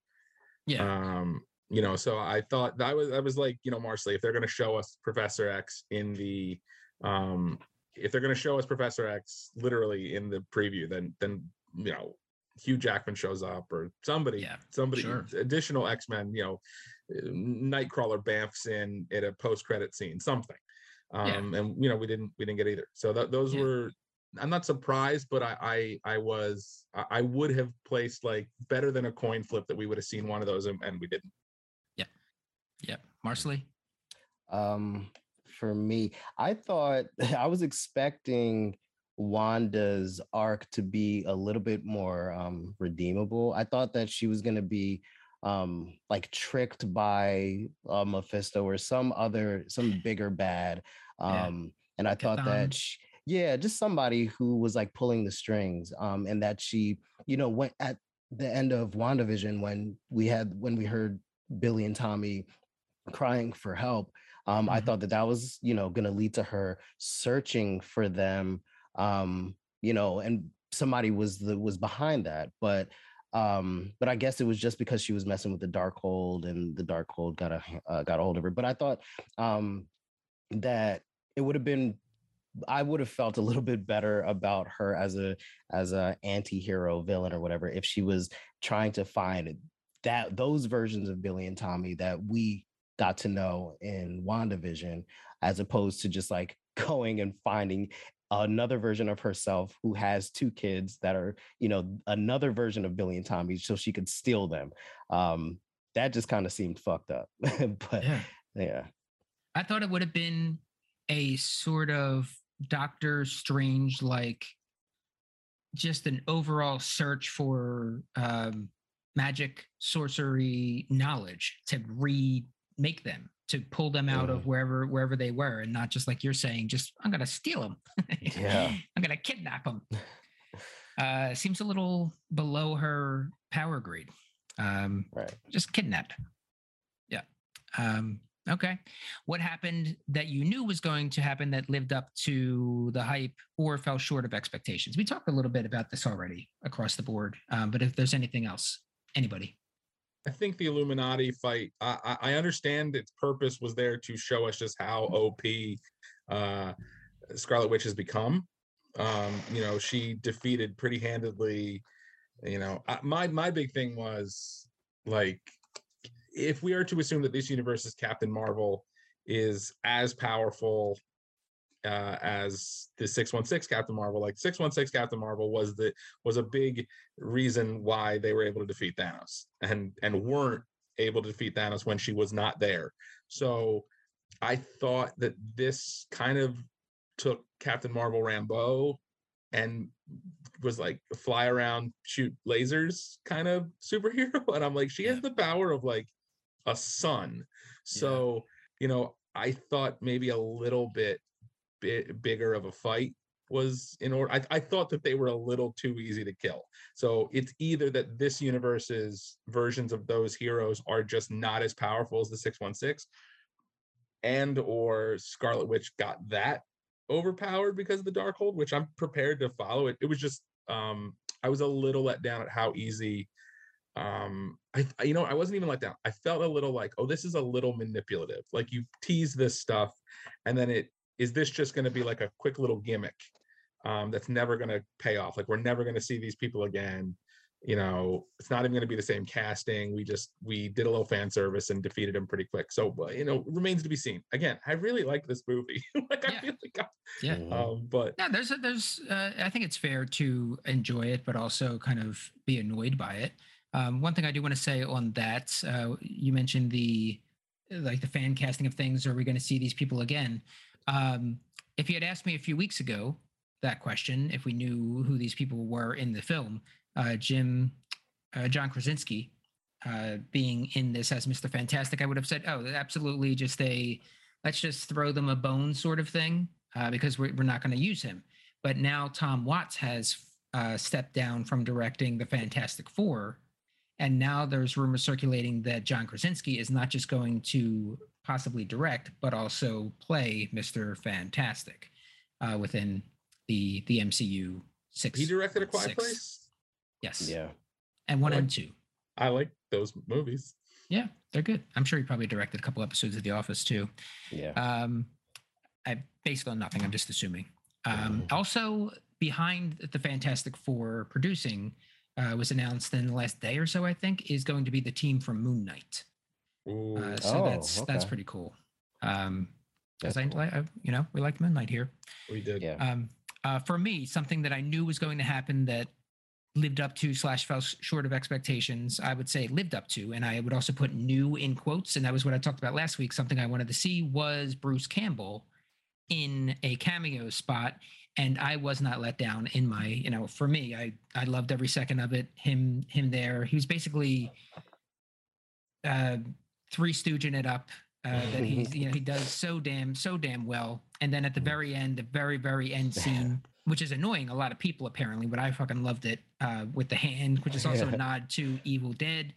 yeah. Um, you know, so I thought that was I was like, you know, Marcely, if they're gonna show us Professor X in the um if they're gonna show us Professor X literally in the preview, then then you know, Hugh Jackman shows up or somebody, yeah, somebody sure. additional X-Men, you know, Nightcrawler bamfs in at a post-credit scene, something. Um, yeah. and you know, we didn't we didn't get either. So th- those yeah. were I'm not surprised, but I, I I was I would have placed like better than a coin flip that we would have seen one of those and, and we didn't. Yeah. Yeah. Marcely? Um for me, I thought <laughs> I was expecting Wanda's arc to be a little bit more um redeemable. I thought that she was gonna be um like tricked by uh, Mephisto or some other some bigger bad. Um yeah. and I thought that she, yeah, just somebody who was like pulling the strings. Um and that she, you know, went at the end of WandaVision when we had when we heard Billy and Tommy crying for help. Um, mm-hmm. I thought that that was, you know, going to lead to her searching for them. Um, you know, and somebody was the was behind that, but um, but I guess it was just because she was messing with the Darkhold and the Darkhold got a uh, got a hold of her. But I thought um, that it would have been I would have felt a little bit better about her as a as a anti-hero villain or whatever if she was trying to find that those versions of Billy and Tommy that we got to know in WandaVision, as opposed to just like <laughs> going and finding another version of herself who has two kids that are, you know, another version of Billy and Tommy, so she could steal them. Um, that just kind of seemed fucked up. <laughs> but yeah. yeah. I thought it would have been a sort of Doctor Strange like just an overall search for um, magic, sorcery knowledge to remake them, to pull them out of wherever wherever they were, and not just like you're saying, just I'm gonna steal them. yeah, <laughs> I'm gonna kidnap them. <laughs> Uh, seems a little below her power grade. Um, right. Just kidnapped. Yeah. Um, Okay. What happened that you knew was going to happen that lived up to the hype or fell short of expectations? We talked a little bit about this already across the board, um, but if there's anything else, anybody? I think the Illuminati fight, I, I understand its purpose was there to show us just how OP uh, Scarlet Witch has become. Um, you know, she defeated pretty handedly. You know, my my big thing was like if we are to assume that this universe's Captain Marvel is as powerful uh, as the 616 Captain Marvel, like 616 Captain Marvel was the was a big reason why they were able to defeat Thanos and and weren't able to defeat Thanos when she was not there. So I thought that this kind of took Captain Marvel Rambeau and was like fly around shoot lasers kind of superhero <laughs> and i'm like she has the power of like a sun. So, yeah. you know, I thought maybe a little bit, bit bigger of a fight was in order. I, I thought that they were a little too easy to kill. So it's either that this universe's versions of those heroes are just not as powerful as the 616, and or Scarlet Witch got that overpowered because of the Darkhold, which I'm prepared to follow. It it was just um I was a little let down at how easy um I, you know i wasn't even let down i felt a little like oh this is a little manipulative like you tease this stuff and then it is this just going to be like a quick little gimmick um that's never going to pay off? Like we're never going to see these people again. You know it's not even going to be the same casting. We just we did a little fan service and defeated him pretty quick. So you know remains to be seen. Again i really like this movie. <laughs> Like yeah. i feel like I, yeah. um but yeah there's a, there's uh, i think it's fair to enjoy it but also kind of be annoyed by it. Um, one thing I do want to say on that, uh, you mentioned the like the fan casting of things. Are we going to see these people again? Um, if you had asked me a few weeks ago that question, if we knew who these people were in the film, uh, Jim, uh, John Krasinski, uh, being in this as Mr. Fantastic, I would have said, oh, absolutely, just a let's just throw them a bone sort of thing uh, because we're, we're not going to use him. But now Tom Watts has uh, stepped down from directing the Fantastic Four and now there's rumors circulating that John Krasinski is not just going to possibly direct, but also play Mr. Fantastic uh, within the the MCU six. He directed A Quiet six. Place. Yes. Yeah. And one like, and two. I like those movies. Yeah, they're good. I'm sure he probably directed a couple episodes of The Office too. Yeah. Um, I based on nothing. I'm just assuming. Um, mm. also behind the Fantastic Four producing uh, was announced in the last day or so, I think, is going to be the team from Moon Knight. Uh, so oh, that's okay. that's pretty cool. Um, because cool. I, I, you know, we like Moon Knight here. We did. Yeah. Um, uh, for me, something that I knew was going to happen that lived up to slash fell short of expectations, I would say lived up to, and I would also put new in quotes, and that was what I talked about last week. Something I wanted to see was Bruce Campbell in a cameo spot and I was not let down in my, you know, for me, I I loved every second of it. Him him there. He was basically uh, three stooging it up. Uh, that he's <laughs> you know he does so damn so damn well, and then at the very end, the very very end scene, which is annoying a lot of people apparently, but I fucking loved it uh, with the hand, which is also a <laughs> nod to Evil Dead.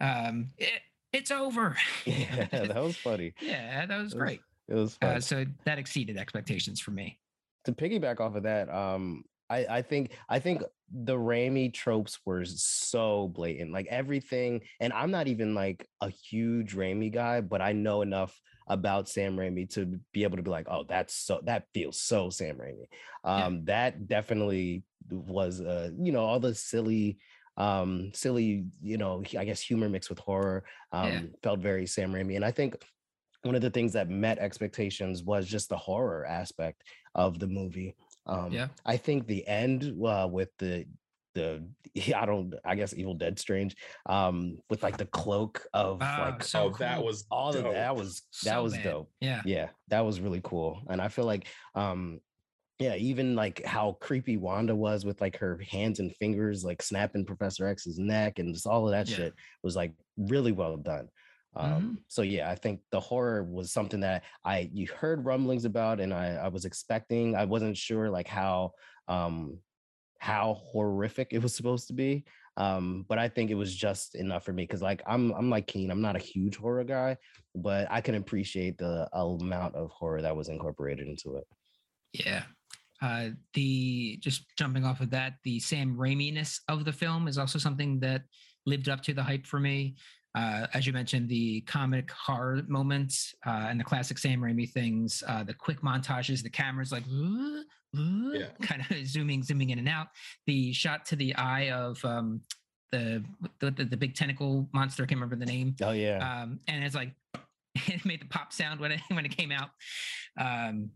Um, it, it's over. <laughs> Yeah, that was funny. Yeah, that was great. It was Uh, so that exceeded expectations for me. to piggyback off of that, um, I, I think I think the Raimi tropes were so blatant, like everything. And I'm not even like a huge Raimi guy, but I know enough about Sam Raimi to be able to be like, oh, that's so that feels so Sam Raimi. Um, That definitely was, uh, you know, all the silly, um, silly, you know, I guess humor mixed with horror, um, Yeah. felt very Sam Raimi. And I think one of the things that met expectations was just the horror aspect of the movie. Um, Yeah. I think the end uh, with the the <laughs> I don't I guess Evil Dead Strange um, with like the cloak of Ah, like so oh, that was all of that was that So was bad. dope. Yeah. Yeah, that was really cool. And I feel like um yeah, even like how creepy Wanda was with like her hands and fingers like snapping Professor X's neck and just all of that Yeah. shit was like really well done. Um, Mhm. so yeah, I think the horror was something that I you heard rumblings about and I, I was expecting. I wasn't sure like how um how horrific it was supposed to be. Um, but I think it was just enough for me because like I'm I'm like Keane, I'm not a huge horror guy, but I can appreciate the amount of horror that was incorporated into it. Yeah. Uh, the just jumping off of that, the Sam Raimi-ness of the film is also something that lived up to the hype for me. Uh, as you mentioned, the comic horror moments uh, and the classic Sam Raimi things, uh, the quick montages, the cameras like Yeah. kind of <laughs> zooming, zooming in and out. The shot to the eye of um, the, the the big tentacle monster. I can't remember the name Oh yeah. um, and it's like <laughs> it made the pop sound when it <laughs> when it came out. Um,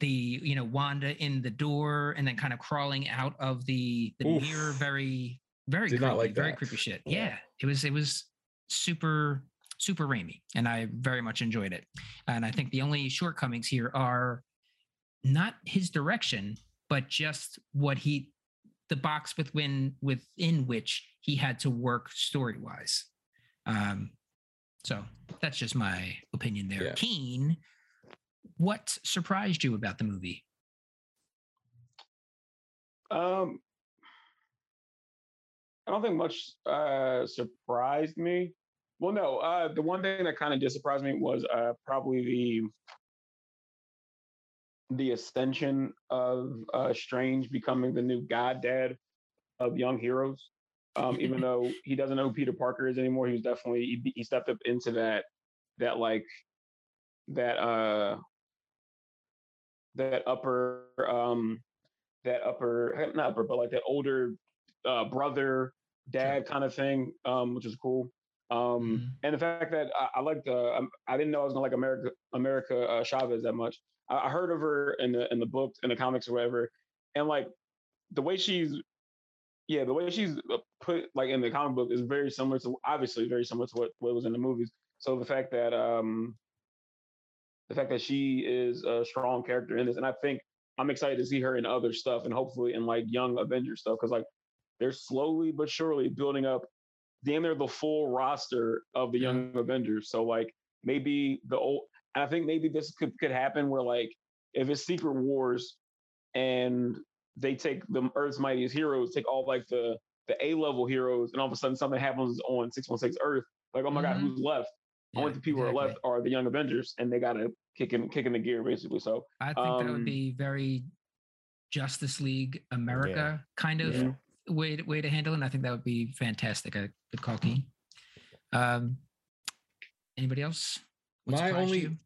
the you know Wanda in the door and then kind of crawling out of the the Oof. mirror, very very Did creepy, not like very creepy shit. Yeah. Yeah. it was it was super super Raimi, and I very much enjoyed it. And I think the only shortcomings here are not his direction, but just what he the box within within which he had to work story wise. Um, so that's just my opinion there. Yeah. Keane, what surprised you about the movie? Um, I don't think much uh, surprised me. Well, no, uh, the one thing that kind of did surprise me was uh, probably the the ascension of uh, Strange becoming the new god dad of young heroes. Um, even <laughs> though he doesn't know who Peter Parker is anymore, he was definitely he, he stepped up into that that like that uh that upper um that upper not upper but like that older uh brother dad kind of thing um which is cool um Mhm. and the fact that i, I like the um, i didn't know i was gonna like america america uh, chavez that much I, I heard of her in the in the books in the comics or whatever and like the way she's yeah the way she's uh, put like in the comic book is very similar to obviously very similar to what, what was in the movies so the fact that um the fact that she is a strong character in this and i think i'm excited to see her in other stuff and hopefully in like young avenger stuff because like they're slowly but surely building up damn near the full roster of the Yeah. young avengers so like maybe the old and i think maybe this could could happen where like if it's secret wars and they take the earth's mightiest heroes take all like the the a level heroes and all of a sudden something happens on 616 earth like oh my god Mhm. who's left Yeah, only the people who are left are the young Avengers, and they got to kick in, kick in the gear basically. So I think that um, would be very Justice League America kind of Yeah. Way to, way to handle it. And I think that would be fantastic. A good call, Keane. Um, anybody else? What My only- you?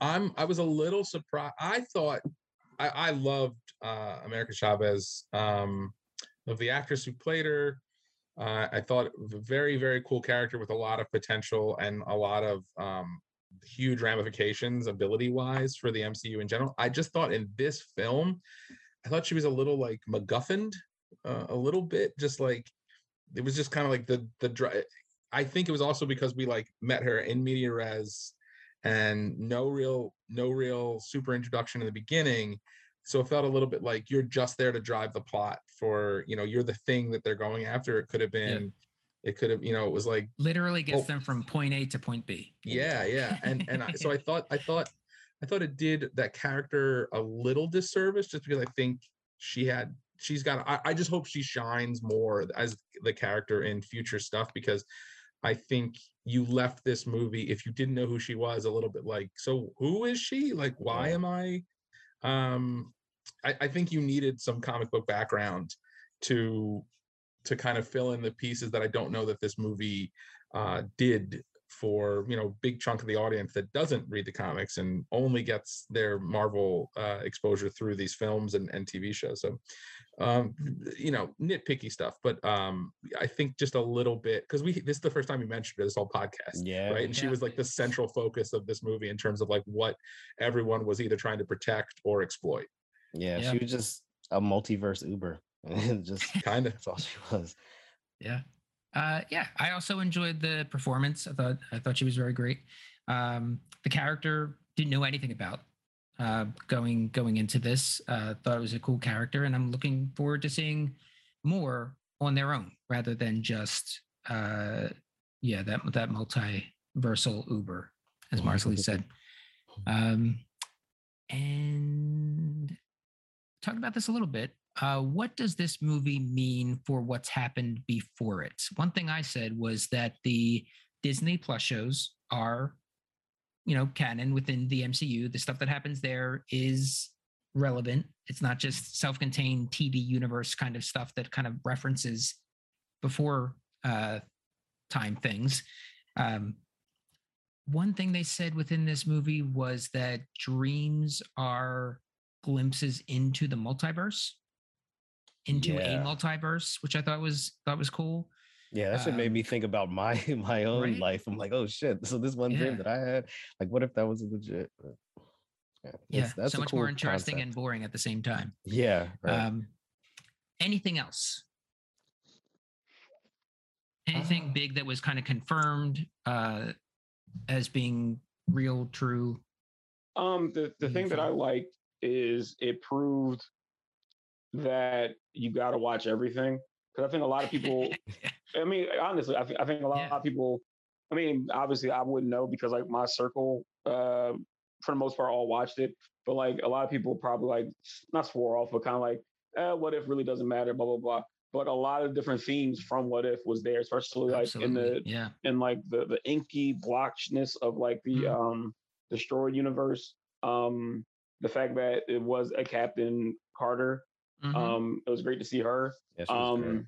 I'm I was a little surprised. I thought I, I loved uh America Chavez, um, of the actress who played her. Uh, I thought a very, very cool character with a lot of potential and a lot of um huge ramifications ability wise for the MCU in general. I just thought in this film, I thought she was a little like MacGuffined, uh, a little bit, just like it was just kind of like the the dry. I think it was also because we like met her in media res and no real no real super introduction in the beginning so it felt a little bit like you're just there to drive the plot for you know you're the thing that they're going after it could have been It could have, you know, it was like literally gets oh, them from point A to point B. Yeah, yeah. And and I, so I <laughs> thought I thought I thought it did that character a little disservice just because I think she had she's got I, I just hope she shines more as the character in future stuff because I think you left this movie if you didn't know who she was a little bit like so who is she like why am I um I, I think you needed some comic book background to to kind of fill in the pieces that I don't know that this movie uh, did for you know big chunk of the audience that doesn't read the comics and only gets their Marvel uh, exposure through these films and, and TV shows. So um, you know nitpicky stuff, but um, I think just a little bit because we this is the first time you mentioned it, this whole podcast, yeah, right? And yeah. she was like the central focus of this movie in terms of like what everyone was either trying to protect or exploit. Yeah, yeah. she was just a multiverse Uber. <laughs> just kind of that's all she was. Yeah. Uh, yeah, I also enjoyed the performance. I thought I thought she was very great. Um, the character didn't know anything about uh, going going into this. Uh, thought it was a cool character, and I'm looking forward to seeing more on their own rather than just uh, yeah that that multiversal Uber, as Marcely said. Um, and talk about this a little bit. Uh, what does this movie mean for what's happened before it? One thing I said was that the Disney Plus shows are, you know, canon within the MCU. The stuff that happens there is relevant. It's not just self-contained TV universe kind of stuff that kind of references before uh, time things. Um, one thing they said within this movie was that dreams are glimpses into the multiverse into yeah. a multiverse, which I thought was thought was cool. Yeah, that should um, made me think about my <laughs> my own right? life. I'm like, oh shit. So this one yeah. dream that I had, like, what if that was legit? Yeah, yeah that's so much cool more interesting concept. and boring at the same time. Yeah. Right. Um, anything else? Anything uh, big that was kind of confirmed uh, as being real, true? Um, the the thing that I liked is it proved that you got to watch everything because I think a lot of people. <laughs> I mean, honestly, I, th- I think a lot yeah. of people. I mean, obviously, I wouldn't know because like my circle, uh, for the most part, all watched it. But like a lot of people probably like not swore off, but kind of like, eh, what if really doesn't matter, blah blah blah. But a lot of different themes from What If was there, especially like Absolutely. in the yeah in like the the inky blotchness of like the mm um destroyed universe. Um, the fact that it was a Captain Carter Mm-hmm. Um, it was great to see her. Yeah, um,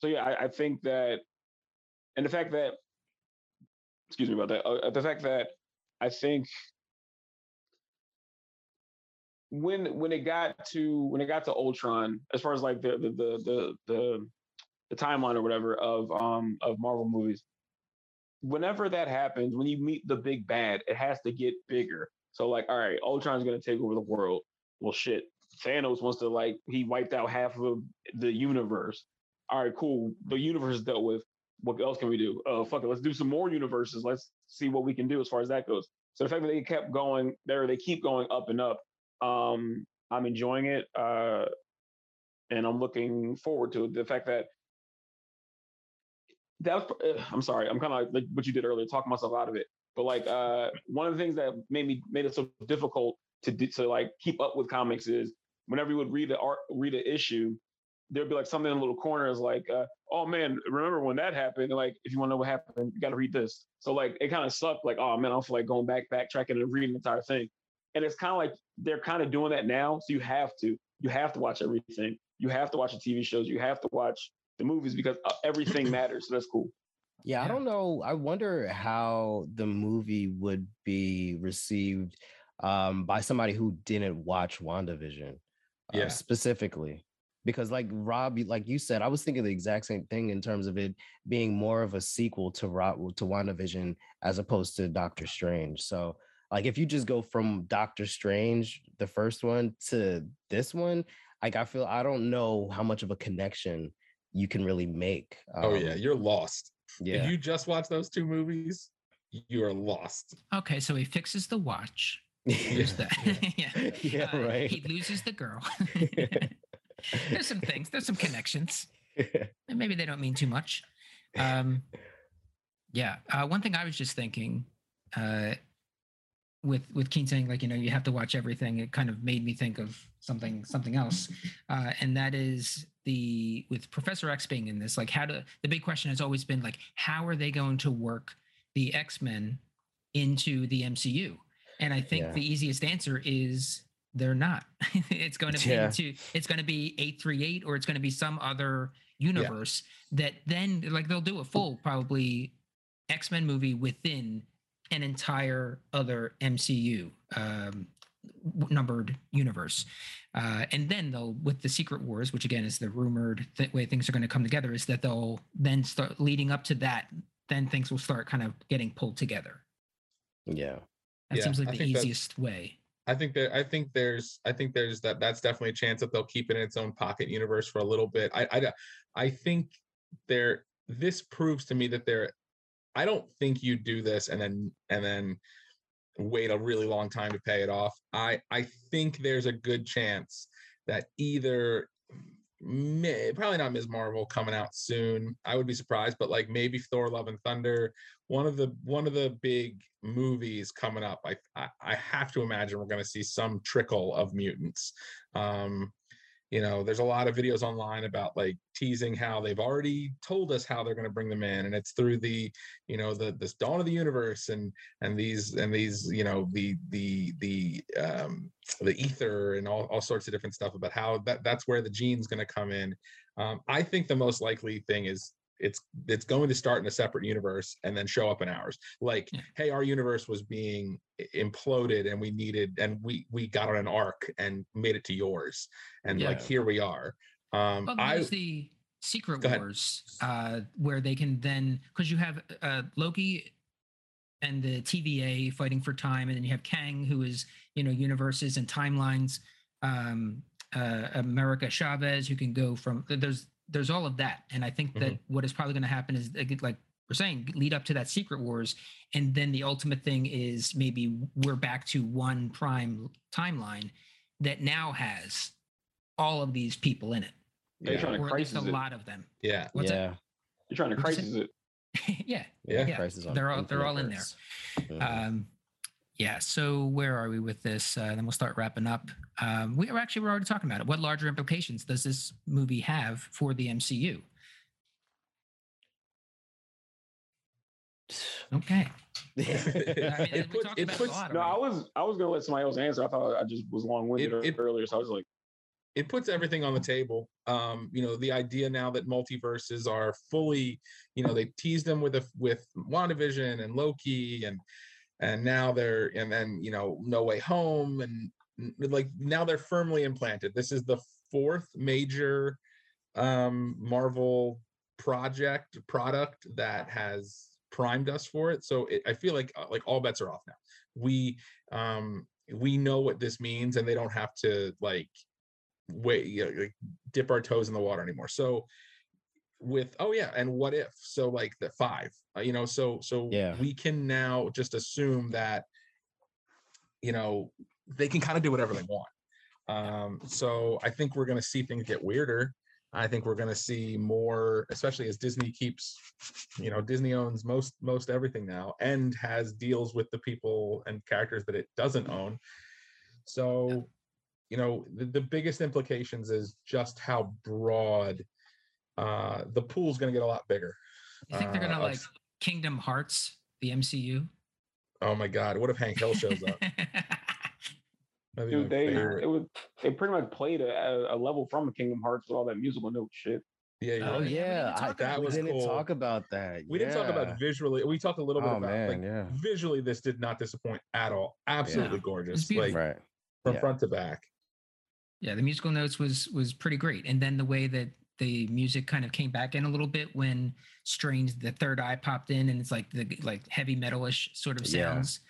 so yeah, I, I, think that, and the fact that, excuse me about that, uh, the fact that I think when when it got to when it got to Ultron, as far as like the the the the the, the timeline or whatever of um of Marvel movies, whenever that happens, when you meet the big bad, it has to get bigger. So like, all right, Ultron's gonna take over the world. Well, shit, Thanos wants to like he wiped out half of the universe. All right, cool. The universe is dealt with. What else can we do? Uh, fuck it. Let's do some more universes. Let's see what we can do as far as that goes. So the fact that they kept going there, they keep going up and up. Um, I'm enjoying it, uh, and I'm looking forward to it. The fact that that was, uh, I'm sorry, I'm kind of like what you did earlier, talking myself out of it. But like uh, one of the things that made me made it so difficult to do, to like keep up with comics is whenever you would read the art, read an issue, there'd be like something in a little corner is like, uh, oh man, remember when that happened? like, if you want to know what happened, you got to read this. So like, it kind of sucked. Like, oh man, I feel like going back, backtracking and reading the entire thing. And it's kind of like they're kind of doing that now. So you have to, you have to watch everything. You have to watch the TV shows. You have to watch the movies because uh, everything matters. So that's cool. Yeah, yeah, I don't know. I wonder how the movie would be received um, by somebody who didn't watch WandaVision yeah. Uh, specifically because like rob like you said i was thinking the exact same thing in terms of it being more of a sequel to rob to wandavision as opposed to doctor strange. So like if you just go from doctor strange the first one to this one like i feel i don't know how much of a connection you can really make um, oh yeah um, you're lost. Yeah. if you just watch those two movies you are lost. Okay so he fixes the watch there's that. yeah, <laughs> <laughs> yeah uh, right. He loses the girl. <laughs> there's some things. There's some connections. And maybe they don't mean too much. Um, yeah. Uh, one thing I was just thinking, uh, with with Keane saying like you know you have to watch everything, it kind of made me think of something something else, uh, and that is the with Professor X being in this. Like, how to the big question has always been like, how are they going to work the X Men into the MCU? And I think Yeah. the easiest answer is they're not. <laughs> it's going to be Yeah. into it's going to be 838 or it's going to be some other universe that then like they'll do a full probably X-Men movie within an entire other MCU um numbered universe. Uh, and then they'll with the Secret Wars, which again is the rumored th- way things are going to come together, is that they'll then start leading up to that. Then things will start kind of getting pulled together. Yeah. That Yeah, seems like I the easiest way. I think that I think there's I think there's that that's definitely a chance that they'll keep it in its own pocket universe for a little bit. I I I think there this proves to me that there I don't think you do this and then and then wait a really long time to pay it off. I I think there's a good chance that either may, probably not Ms. Marvel coming out soon. I would be surprised, but like maybe Thor: Love and Thunder, one of the one of the big movies coming up. I I, I have to imagine we're going to see some trickle of mutants. Um, you know, there's a lot of videos online about like teasing how they've already told us how they're going to bring them in, and it's through the you know the this dawn of the universe and and these and these you know the the the um the ether and all, all sorts of different stuff about how that that's where the gene's going to come in. Um i think the most likely thing is it's it's going to start in a separate universe and then show up in ours like Yeah. hey our universe was being imploded and we needed and we we got on an arc and made it to yours and like here we are um Well, i there's the Secret. Wars, uh, where they can then because you have uh, Loki and the TVA fighting for time, and then you have Kang, who is you know universes and timelines. Um, uh, America Chavez, who can go from there's there's all of that, and I think that what is probably going to happen is like we're saying, lead up to that Secret Wars, and then the ultimate thing is maybe we're back to one prime timeline that now has all of these people in it They're Yeah. trying to or at least crisis a it. lot of them. yeah What's that? yeah. You're trying to crisis it. <laughs> yeah. Yeah. Yeah, Crisis they're all- they're all in there. Infinite. Um, yeah. So where are we with this? Uh, then we'll start wrapping up. Um, we are actually we're already talking about it. What larger implications does this movie have for the MCU? Okay. <laughs> it we puts, it about it puts No, I was I was gonna let somebody else answer. I thought I just was long winded It- it- earlier, so I was like, it puts everything on the table. Um, you know, the idea now that multiverses are fully, you know, they teased them with a with WandaVision and Loki and and now they're and then you know No Way Home and like now they're firmly implanted. This is the fourth major um Marvel project product that has primed us for it. So it, I feel like uh, like all bets are off now. We um we know what this means and they don't have to like wait you know, like dip our toes in the water anymore so with oh yeah and what if? So like the five uh, you know so so Yeah. we can now just assume that you know they can kind of do whatever they want. Um so i think we're going to see things get weirder. I think we're going to see more especially as disney keeps you know disney owns most most everything now and has deals with the people and characters that it doesn't own. So you know the, the biggest implications is just how broad uh the pool's going to get a lot bigger You think they're uh, gonna of- like Kingdom Hearts, the MCU? oh my god what if hank hill shows up <laughs> dude, they favorite. it was they pretty much played a, a level from Kingdom Hearts with all that musical note shit. yeah, Oh, Oh right. yeah, we yeah, didn't I, talk we that. didn't Cool. talk about that. we didn't talk about visually we talked a little bit Oh about man, like yeah, visually this did not disappoint at all absolutely gorgeous like right. from yeah. front to back yeah, the musical notes was was pretty great, and then the way that the music kind of came back in a little bit when Strange, the third eye popped in, and it's like the like heavy metalish sort of Yeah. sounds.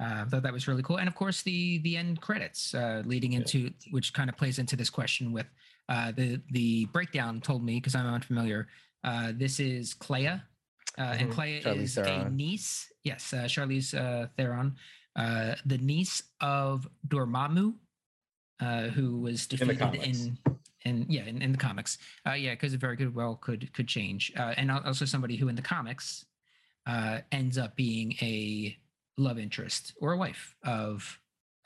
Uh, I thought that was really cool, and of course the the end credits uh, leading Yeah. into which kind of plays into this question with uh, the the breakdown told me because I'm unfamiliar. Uh, this is Clea, uh, and Mhm. Clea Charlize is a niece. Yes, uh, Charlize uh, Theron, uh, the niece of Dormammu, uh, who was defeated comics. in and yeah, in, in the comics, uh, yeah, because it very good well could could change, uh, and also somebody who in the comics uh, ends up being a love interest or a wife of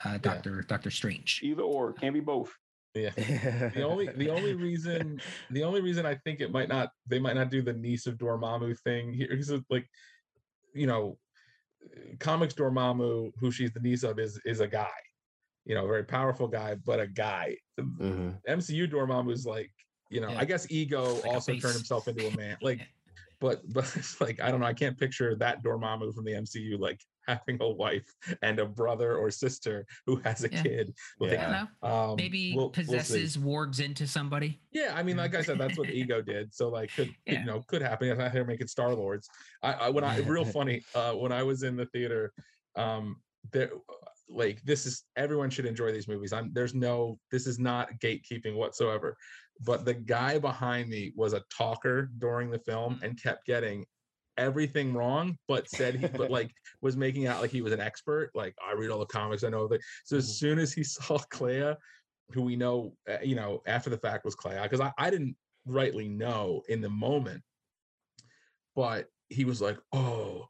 uh, Doctor yeah. Doctor Strange. Either or, can be both. Yeah. <laughs> the only the only reason the only reason I think it might not they might not do the niece of Dormammu thing here is like, you know, comics Dormammu, who she's the niece of, is is a guy, you know, a very powerful guy, but a guy. Mm-hmm. MCU Dormammu is like, you know, yeah. I guess ego like also turned himself into a man. Like, <laughs> but but <laughs> it's like I don't know, I can't picture that Dormammu from the MCU like having a wife and a brother or sister who has a yeah. kid. Like, yeah. Um, Maybe we'll, possesses we'll wargs into somebody. Yeah, I mean, like I said, that's what <laughs> Ego did. So like, could yeah. you know, could happen. If I here make it Star Lords. I, I when I real funny uh, when I was in the theater, um, there like this is everyone should enjoy these movies. I'm there's no this is not gatekeeping whatsoever. But the guy behind me was a talker during the film mm. and kept getting everything wrong, but said he, but like <laughs> was making out like he was an expert. Like I read all the comics, I know that. So as mm-hmm. soon as he <laughs> saw Clea, who we know, uh, you know, after the fact was Clea, because I, I didn't rightly know in the moment, but he was like, "Oh,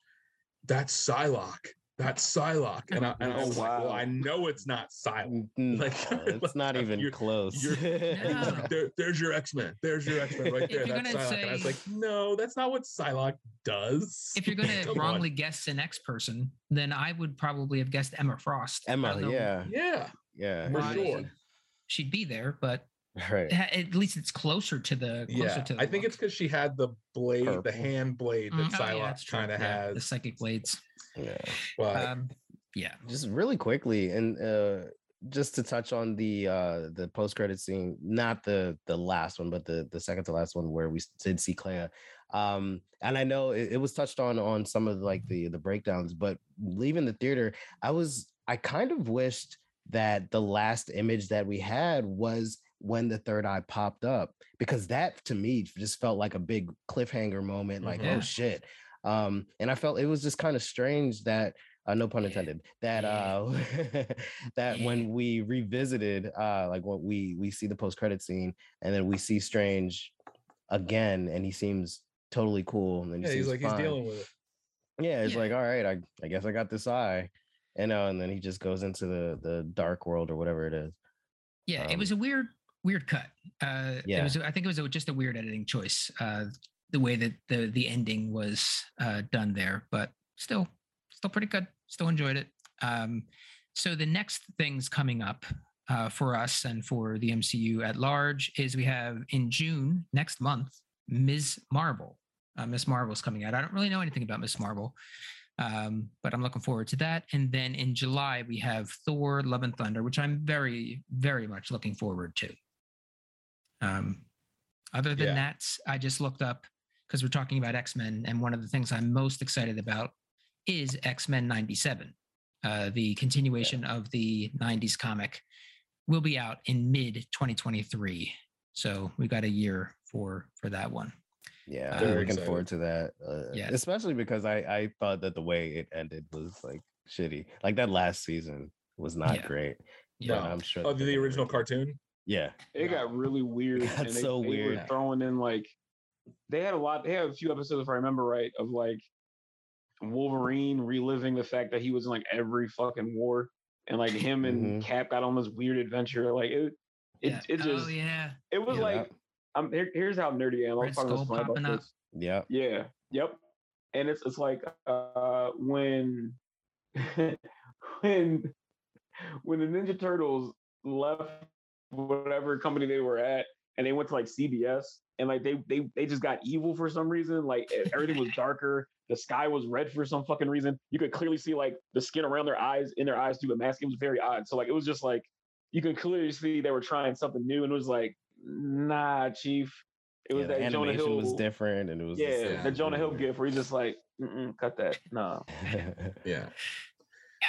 that's Psylocke." That's Psylocke. And I, and I was oh, wow. like, well, I know it's not Psylocke. Mm, <laughs> mm, like, it's not <laughs> even you're, close. You're, no. <laughs> there, there's your X-Men. There's your X-Men right there. That's Psylocke. Say, and I was like, no, that's not what Psylocke does. If you're going to wrongly on. guess an X person, then I would probably have guessed Emma Frost. Emma, yeah. Yeah. Yeah. For sure. She'd be there, but <laughs> right at least it's closer to the closer yeah to the i think look. it's because she had the blade Purple. the hand blade that mm, Psylocke oh, yeah, kind of yeah, has the psychic blades yeah. But um, yeah. Just really quickly and uh just to touch on the uh the post credit scene, not the the last one, but the the second to last one where we did see Clea. Um, and I know it, it was touched on on some of like the the breakdowns, but leaving the theater, I was I kind of wished that the last image that we had was when the third eye popped up because that to me just felt like a big cliffhanger moment like mm-hmm. oh shit. Um, and I felt it was just kind of strange that uh, no pun intended that uh <laughs> that when we revisited uh like what we we see the post credit scene and then we see strange again and he seems totally cool and then yeah, he he's like fine. he's dealing with it. Yeah it's yeah. like all right I, I guess i got this eye and uh, and then he just goes into the the dark world or whatever it is. Yeah um, it was a weird weird cut uh yeah it was i think it was just a weird editing choice uh the way that the the ending was uh, done there, but still, still pretty good. Still enjoyed it. Um, so the next things coming up uh, for us and for the MCU at large is we have in June next month Ms. Marvel. Uh, Miss Marvel's coming out. I don't really know anything about Miss Marvel, um, but I'm looking forward to that. And then in July we have Thor: Love and Thunder, which I'm very, very much looking forward to. Um, other than yeah. that, I just looked up because we're talking about X Men, and one of the things I'm most excited about is X Men '97. Uh, the continuation yeah. of the '90s comic will be out in mid 2023, so we got a year for for that one. Yeah, I'm looking excited. forward to that. Uh, yeah, especially because I I thought that the way it ended was like shitty. Like that last season was not yeah. great. Yeah, I'm sure. Oh, the original cartoon. Yeah, it got really <laughs> weird. That's and they, so they weird. Were throwing in like they had a lot. They had a few episodes, if I remember right, of like Wolverine reliving the fact that he was in like every fucking war, and like him and mm-hmm. Cap got on this weird adventure. Like it, it, yeah. it just, oh, yeah, it was yeah. like, I'm here, here's how nerdy I am. I'll talk about this. Yeah, yeah, yep. And it's it's like uh when <laughs> when when the Ninja Turtles left whatever company they were at and they went to like CBS and like they they they just got evil for some reason. Like everything was <laughs> darker. The sky was red for some fucking reason. You could clearly see like the skin around their eyes, in their eyes through the mask. It was very odd. So like it was just like you could clearly see they were trying something new, and it was like, nah, chief. It was yeah, that Jonah Hill was different, and it was yeah, the Jonah Hill gift where he's just like, cut that, no. <laughs> yeah. Yeah.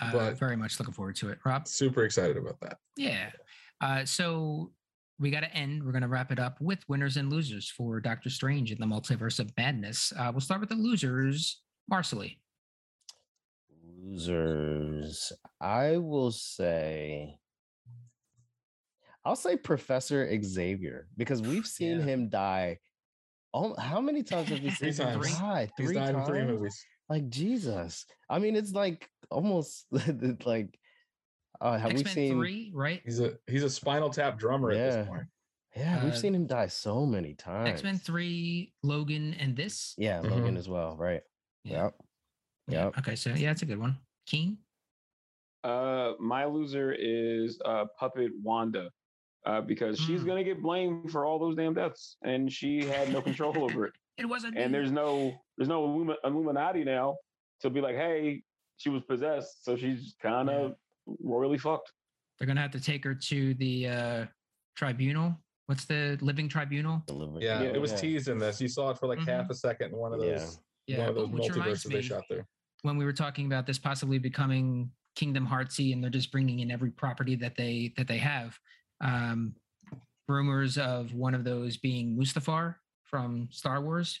Uh, but very much looking forward to it, Rob. Super excited about that. Yeah. Uh, so we got to end. We're going to wrap it up with winners and losers for Doctor Strange in the Multiverse of Madness. Uh, we'll start with the losers, Marcely. Losers. I will say I'll say Professor Xavier because we've <sighs> seen Yeah. him die. Oh, how many times have we <laughs> Three seen him times. die? He's Three died in times. three movies. Like Jesus. I mean, it's like almost <laughs> like uh, have we X Men seen? Three, right? He's a he's a Spinal Tap drummer at this point. Yeah, we've Uh, seen him die so many times. X Men Three, Logan, and this. Yeah, Mhm. Logan as well. Right. Yeah. Yep. Yeah. Yep. Okay, so yeah, it's a good one. Keane. Uh, my loser is uh, Puppet Wanda, uh, because she's Mm. gonna get blamed for all those damn deaths, and she had no control over it. <laughs> It wasn't. And me. there's no there's no Illumi- Illuminati now to be like, hey, she was possessed, so she's kind of royally fucked. They're gonna have to take her to the uh tribunal. What's the living tribunal? Deliver- Yeah, Yeah, it was yeah. teased in this. You saw it for like Mhm. half a second in one of those Yeah, one of those which reminds multiverses they me, shot there. when we were talking about this possibly becoming Kingdom Heartsy, and they're just bringing in every property that they that they have. Um, rumors of one of those being Mustafar from Star Wars.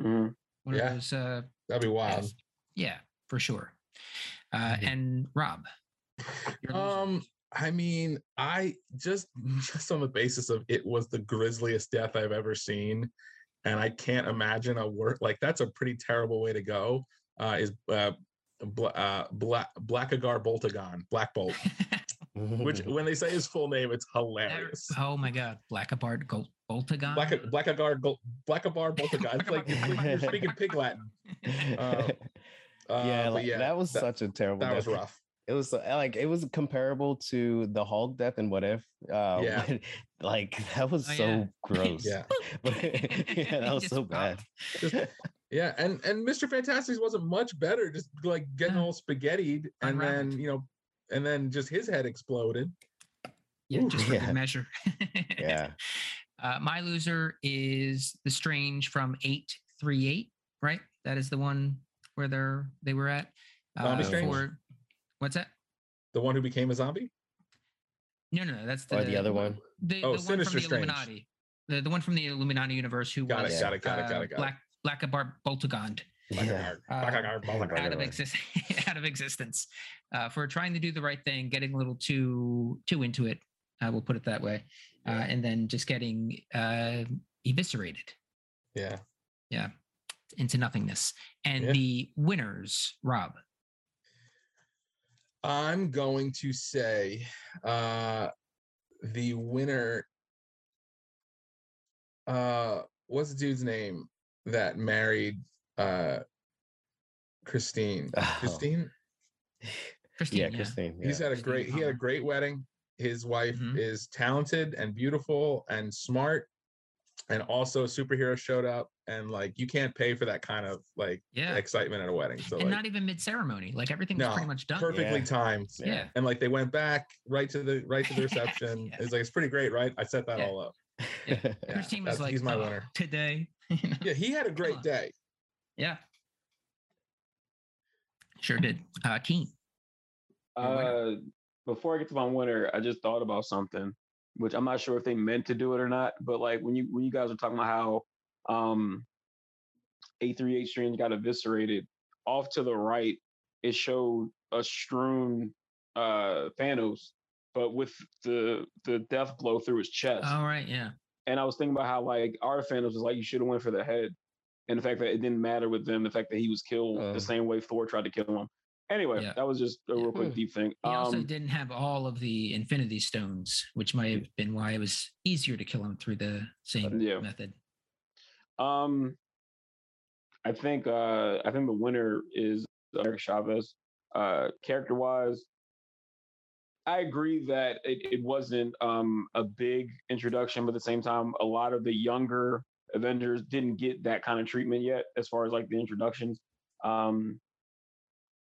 Mhm. One Yeah. of those. Uh, That'd be wild. yeah, for sure. Uh, Mhm. and Rob. Your loser. Um, I mean, I just <laughs> just on the basis of it was the grisliest death I've ever seen, and I can't imagine a word like that's a pretty terrible way to go. Uh, is uh, bla- uh, Black Blackagar Boltagon, Black Bolt, <laughs> which when they say his full name, it's hilarious. oh my God, Blackabard Gol- Boltagon. Black Blackagar Gol- <laughs> Blackabar Boltagon. It's like, it's like you're speaking pig Latin. Uh, Uh, yeah, but like, that was that, such a terrible. that was rough. It was like it was comparable to the Hulk death and What If. Uh, <laughs> Yeah. like that was Oh, so yeah. <laughs> gross. Yeah. <laughs> Yeah, that was so bad. Just- yeah, and and Mr. Fantastic wasn't much better, just like getting all spaghettied, and Unraveled. then you know, and then just his head exploded. Yeah, Ooh, just for yeah. good measure. Yeah. Uh, my loser is the Strange from eight three eight. Right, that is the one where they're they were at. Uh, Zombie Strange? for- what's that? The one who became a zombie. No, no, no. That's the Or the other one. The, Oh, the one from Sinister the Strange. Illuminati. The, the one from the Illuminati universe who Got it, was got it, got it, got uh, it, got it. Black Blackabar Boltagond. Yeah. Uh, Blackagar, Blackagar. out of right. exist <laughs> out of existence uh, for trying to do the right thing, getting a little too too into it. Uh, we'll put it that way, uh, and then just getting uh, eviscerated Yeah, Yeah. into nothingness. And Yeah. the winners, Rob. I'm going to say uh the winner uh what's the dude's name that married uh Christine? <laughs> Oh. Christine? Christine, Yeah, yeah. Christine. He's had a great he had a great wedding. His wife Mhm. is talented and beautiful and smart and also a superhero showed up and like you can't pay for that kind of like Yeah. excitement at a wedding. So and like not even mid ceremony. Like everything was No, pretty much done. perfectly Yeah. timed. Yeah. And like they went back right to the right to the <laughs> reception. Yeah. It's like it's pretty great, right? I set that Yeah. all up. <laughs> Yeah. Yeah, Christine was like, he's my "Oh, winner. today. <laughs> You know? Yeah, he had a great day. yeah. Sure did. Uh, Keane. Your. Uh, before I get to my winner, I just thought about something, which I'm not sure if they meant to do it or not. But like when you when you guys were talking about how um, A38 Strange got eviscerated, off to the right, it showed a strewn uh, Thanos, but with the the death blow through his chest. All right. Yeah. And I was thinking about how like our Thanos was like you should have went for the head, and the fact that it didn't matter with them, the fact that he was killed Uh. the same way Thor tried to kill him. Anyway, Yeah. that was just a real quick deep thing. He also Um, didn't have all of the Infinity Stones, which might have been why it was easier to kill him through the same Yeah. method. Um, I think uh, I think the winner is Eric Chavez. Uh, character wise, I agree that it, it wasn't um, a big introduction, but at the same time, a lot of the younger Avengers didn't get that kind of treatment yet, as far as like the introductions. Um,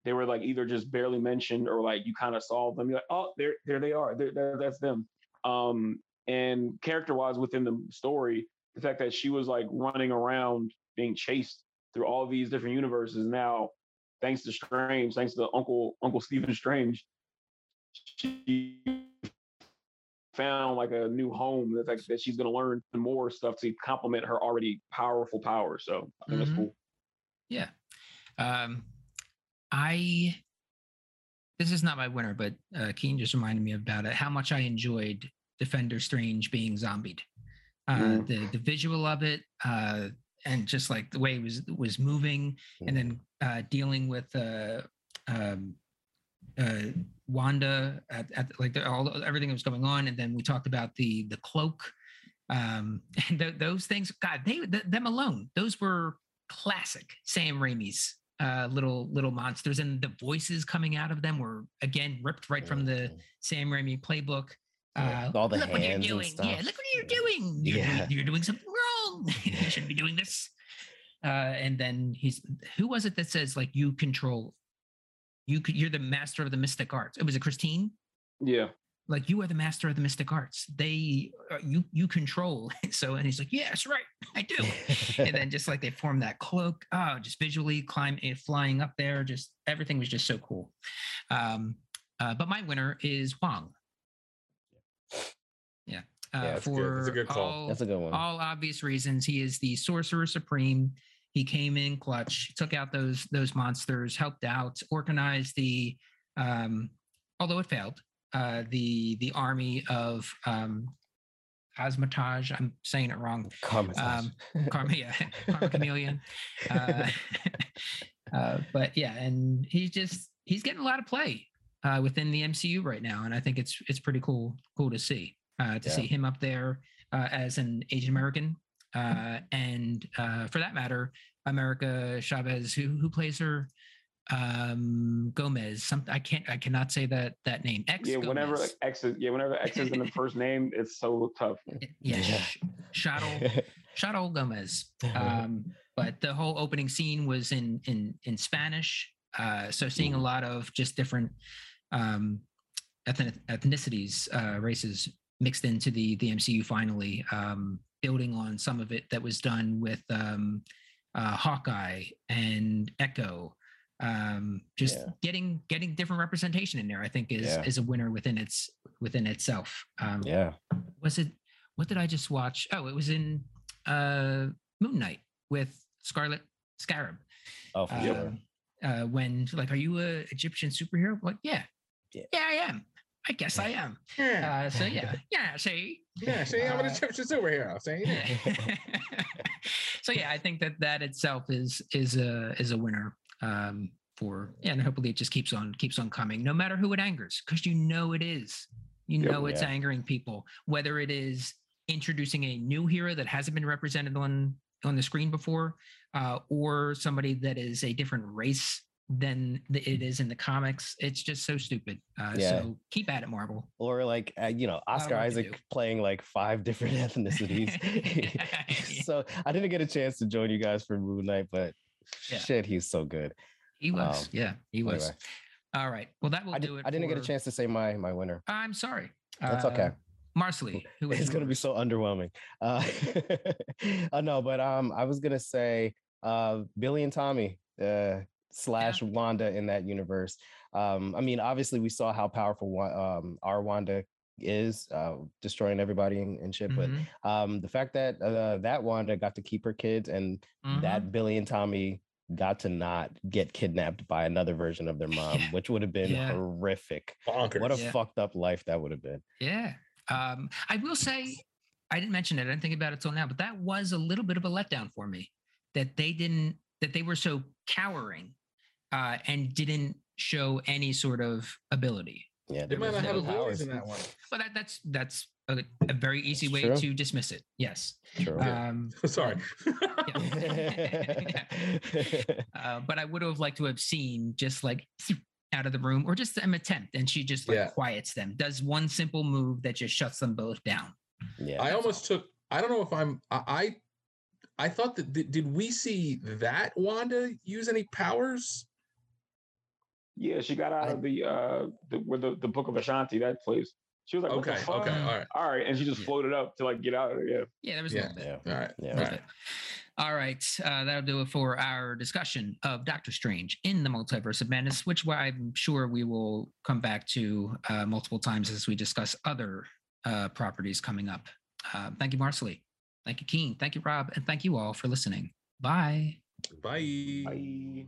they were like either just barely mentioned or like you kind of saw them. You're like, oh, there, there they are. There, there, that's them. Um, and character wise within the story, the fact that she was like running around being chased through all these different universes now thanks to strange thanks to uncle uncle stephen strange she found like a new home the fact that she's going to learn more stuff to complement her already powerful power so i think Mhm. that's cool Yeah. Um, I, this is not my winner, but uh, Keane just reminded me about it, how much I enjoyed Defender Strange being zombied. Uh, Mhm. The the visual of it, uh, and just like the way it was was moving, and then uh, dealing with uh, um, uh, Wanda at, at like the, all everything that was going on, and then we talked about the the cloak, um, <laughs> and th- those things. God, they th- them alone, those were classic Sam Raimi's uh, little little monsters, and the voices coming out of them were again ripped right from the Mhm. Sam Raimi playbook. Yeah, Uh, all the look what you're hands and doing. Yeah, look what you're doing. You're, Yeah. doing, you're doing something wrong. <laughs> you shouldn't be doing this. Uh, and then he's who was it that says like you control, you could you're the master of the mystic arts. It was a Christine. Yeah. Like you are the master of the mystic arts. They uh, you you control. <laughs> So and he's like yes right I do. <laughs> and then just like they form that cloak. Oh, just visually climb it, flying up there. Just everything was just so cool. Um, uh, but my winner is Wong. Yeah. Uh, Yeah, for good. It's a good call. all- That's a good one. all obvious reasons. He is the sorcerer supreme. He came in clutch, took out those those monsters, helped out, organized the um, although it failed, uh, the the army of um Cosmotage. I'm saying it wrong. Comment. Um, Karma, yeah, <laughs> Karma Chameleon. Uh, <laughs> uh, but yeah, and he's just he's getting a lot of play uh, within the MCU right now, and I think it's it's pretty cool cool to see to Yeah. see him up there uh, as an Asian American, uh, and uh, for that matter, America Chavez, who who plays her um Gomez. Some I can't I cannot say that that name. X Yeah. Whenever Gomez. X is yeah, whenever X is in the first name, it's so tough. yeah, Yeah. Sh- Shadow <laughs> Shadow Gomez. Um, but the whole opening scene was in in in Spanish. Uh, so seeing a lot of just different um, ethnic, ethnicities, uh, races mixed into the the MCU finally, um, building on some of it that was done with um, uh, Hawkeye and Echo. Um, just Yeah. getting getting different representation in there, I think is Yeah. is a winner within its within itself. Um, yeah. was it what did I just watch? Oh, it was in uh Moon Knight with Scarlet Scarab. Oh, for sure. Um, uh when like, are you a Egyptian superhero? Like, yeah. Yeah. Yeah, I am. I guess I am. Yeah. Uh so yeah, yeah, see. Yeah. See, I'm an uh, Egyptian superhero. See? <laughs> so yeah, I think that that itself is is a is a winner um for and hopefully it just keeps on keeps on coming, no matter who it angers, because you know it is. You Yep. know it's Yeah. angering people, whether it is introducing a new hero that hasn't been represented on on the screen before, uh, or somebody that is a different race than it is in the comics. It's just so stupid. Uh, Yeah. So keep at it, Marvel. Or like uh, you know, Oscar to Isaac playing like five different <laughs> ethnicities. <laughs> <laughs> so I didn't get a chance to join you guys for Moon Knight, but Yeah. shit, he's so good. He was. Um, yeah, he was. Anyway, All right. Well, that will I, do did, it. I didn't get a chance to say my my winner. I'm sorry. That's okay. Marcely, who is It's gonna be so underwhelming. Uh, uh no, but um, I was gonna say uh Billy and Tommy uh slash Wanda in that universe. Um, I mean, obviously we saw how powerful um our Wanda is, uh, destroying everybody and, and shit. Mhm, But um, the fact that uh, that Wanda got to keep her kids and mhm. that Billy and Tommy got to not get kidnapped by another version of their <laughs> mom, Yeah. which would have been Yeah. horrific. Bonkers. What a Yeah. fucked up life that would have been. Yeah. Um, I will say, I didn't mention it. I didn't think about it till now, but that was a little bit of a letdown for me that they didn't, that they were so cowering uh, and didn't show any sort of ability. Yeah, They there might was not have no abilities powers. in that one. But that, that's that's a, a very easy It's way true. to dismiss it. Yes. True. Um, <laughs> Sorry. <laughs> uh, but I would have liked to have seen just like <laughs> out of the room or just an attempt, and she just like Yeah. quiets them, does one simple move that just shuts them both down. yeah. I almost took. I don't know if I'm. I. I, I thought that. Did, did we see that Wanda use any powers? Yeah, she got out I- of the uh the where the, the book of Ashanti, that place. She was like, Okay. the fuck? Okay. All right. All right. And she just Yeah. floated up to like get out of there. Yeah. Yeah, there was Yeah. yeah. All right. Yeah. All Little right. bit. All right, uh, that'll do it for our discussion of Doctor Strange in the Multiverse of Madness, which I'm sure we will come back to uh, multiple times as we discuss other uh, properties coming up. Uh, thank you, Marcely. Thank you, Keane. Thank you, Rob. And thank you all for listening. Bye. Bye. Bye.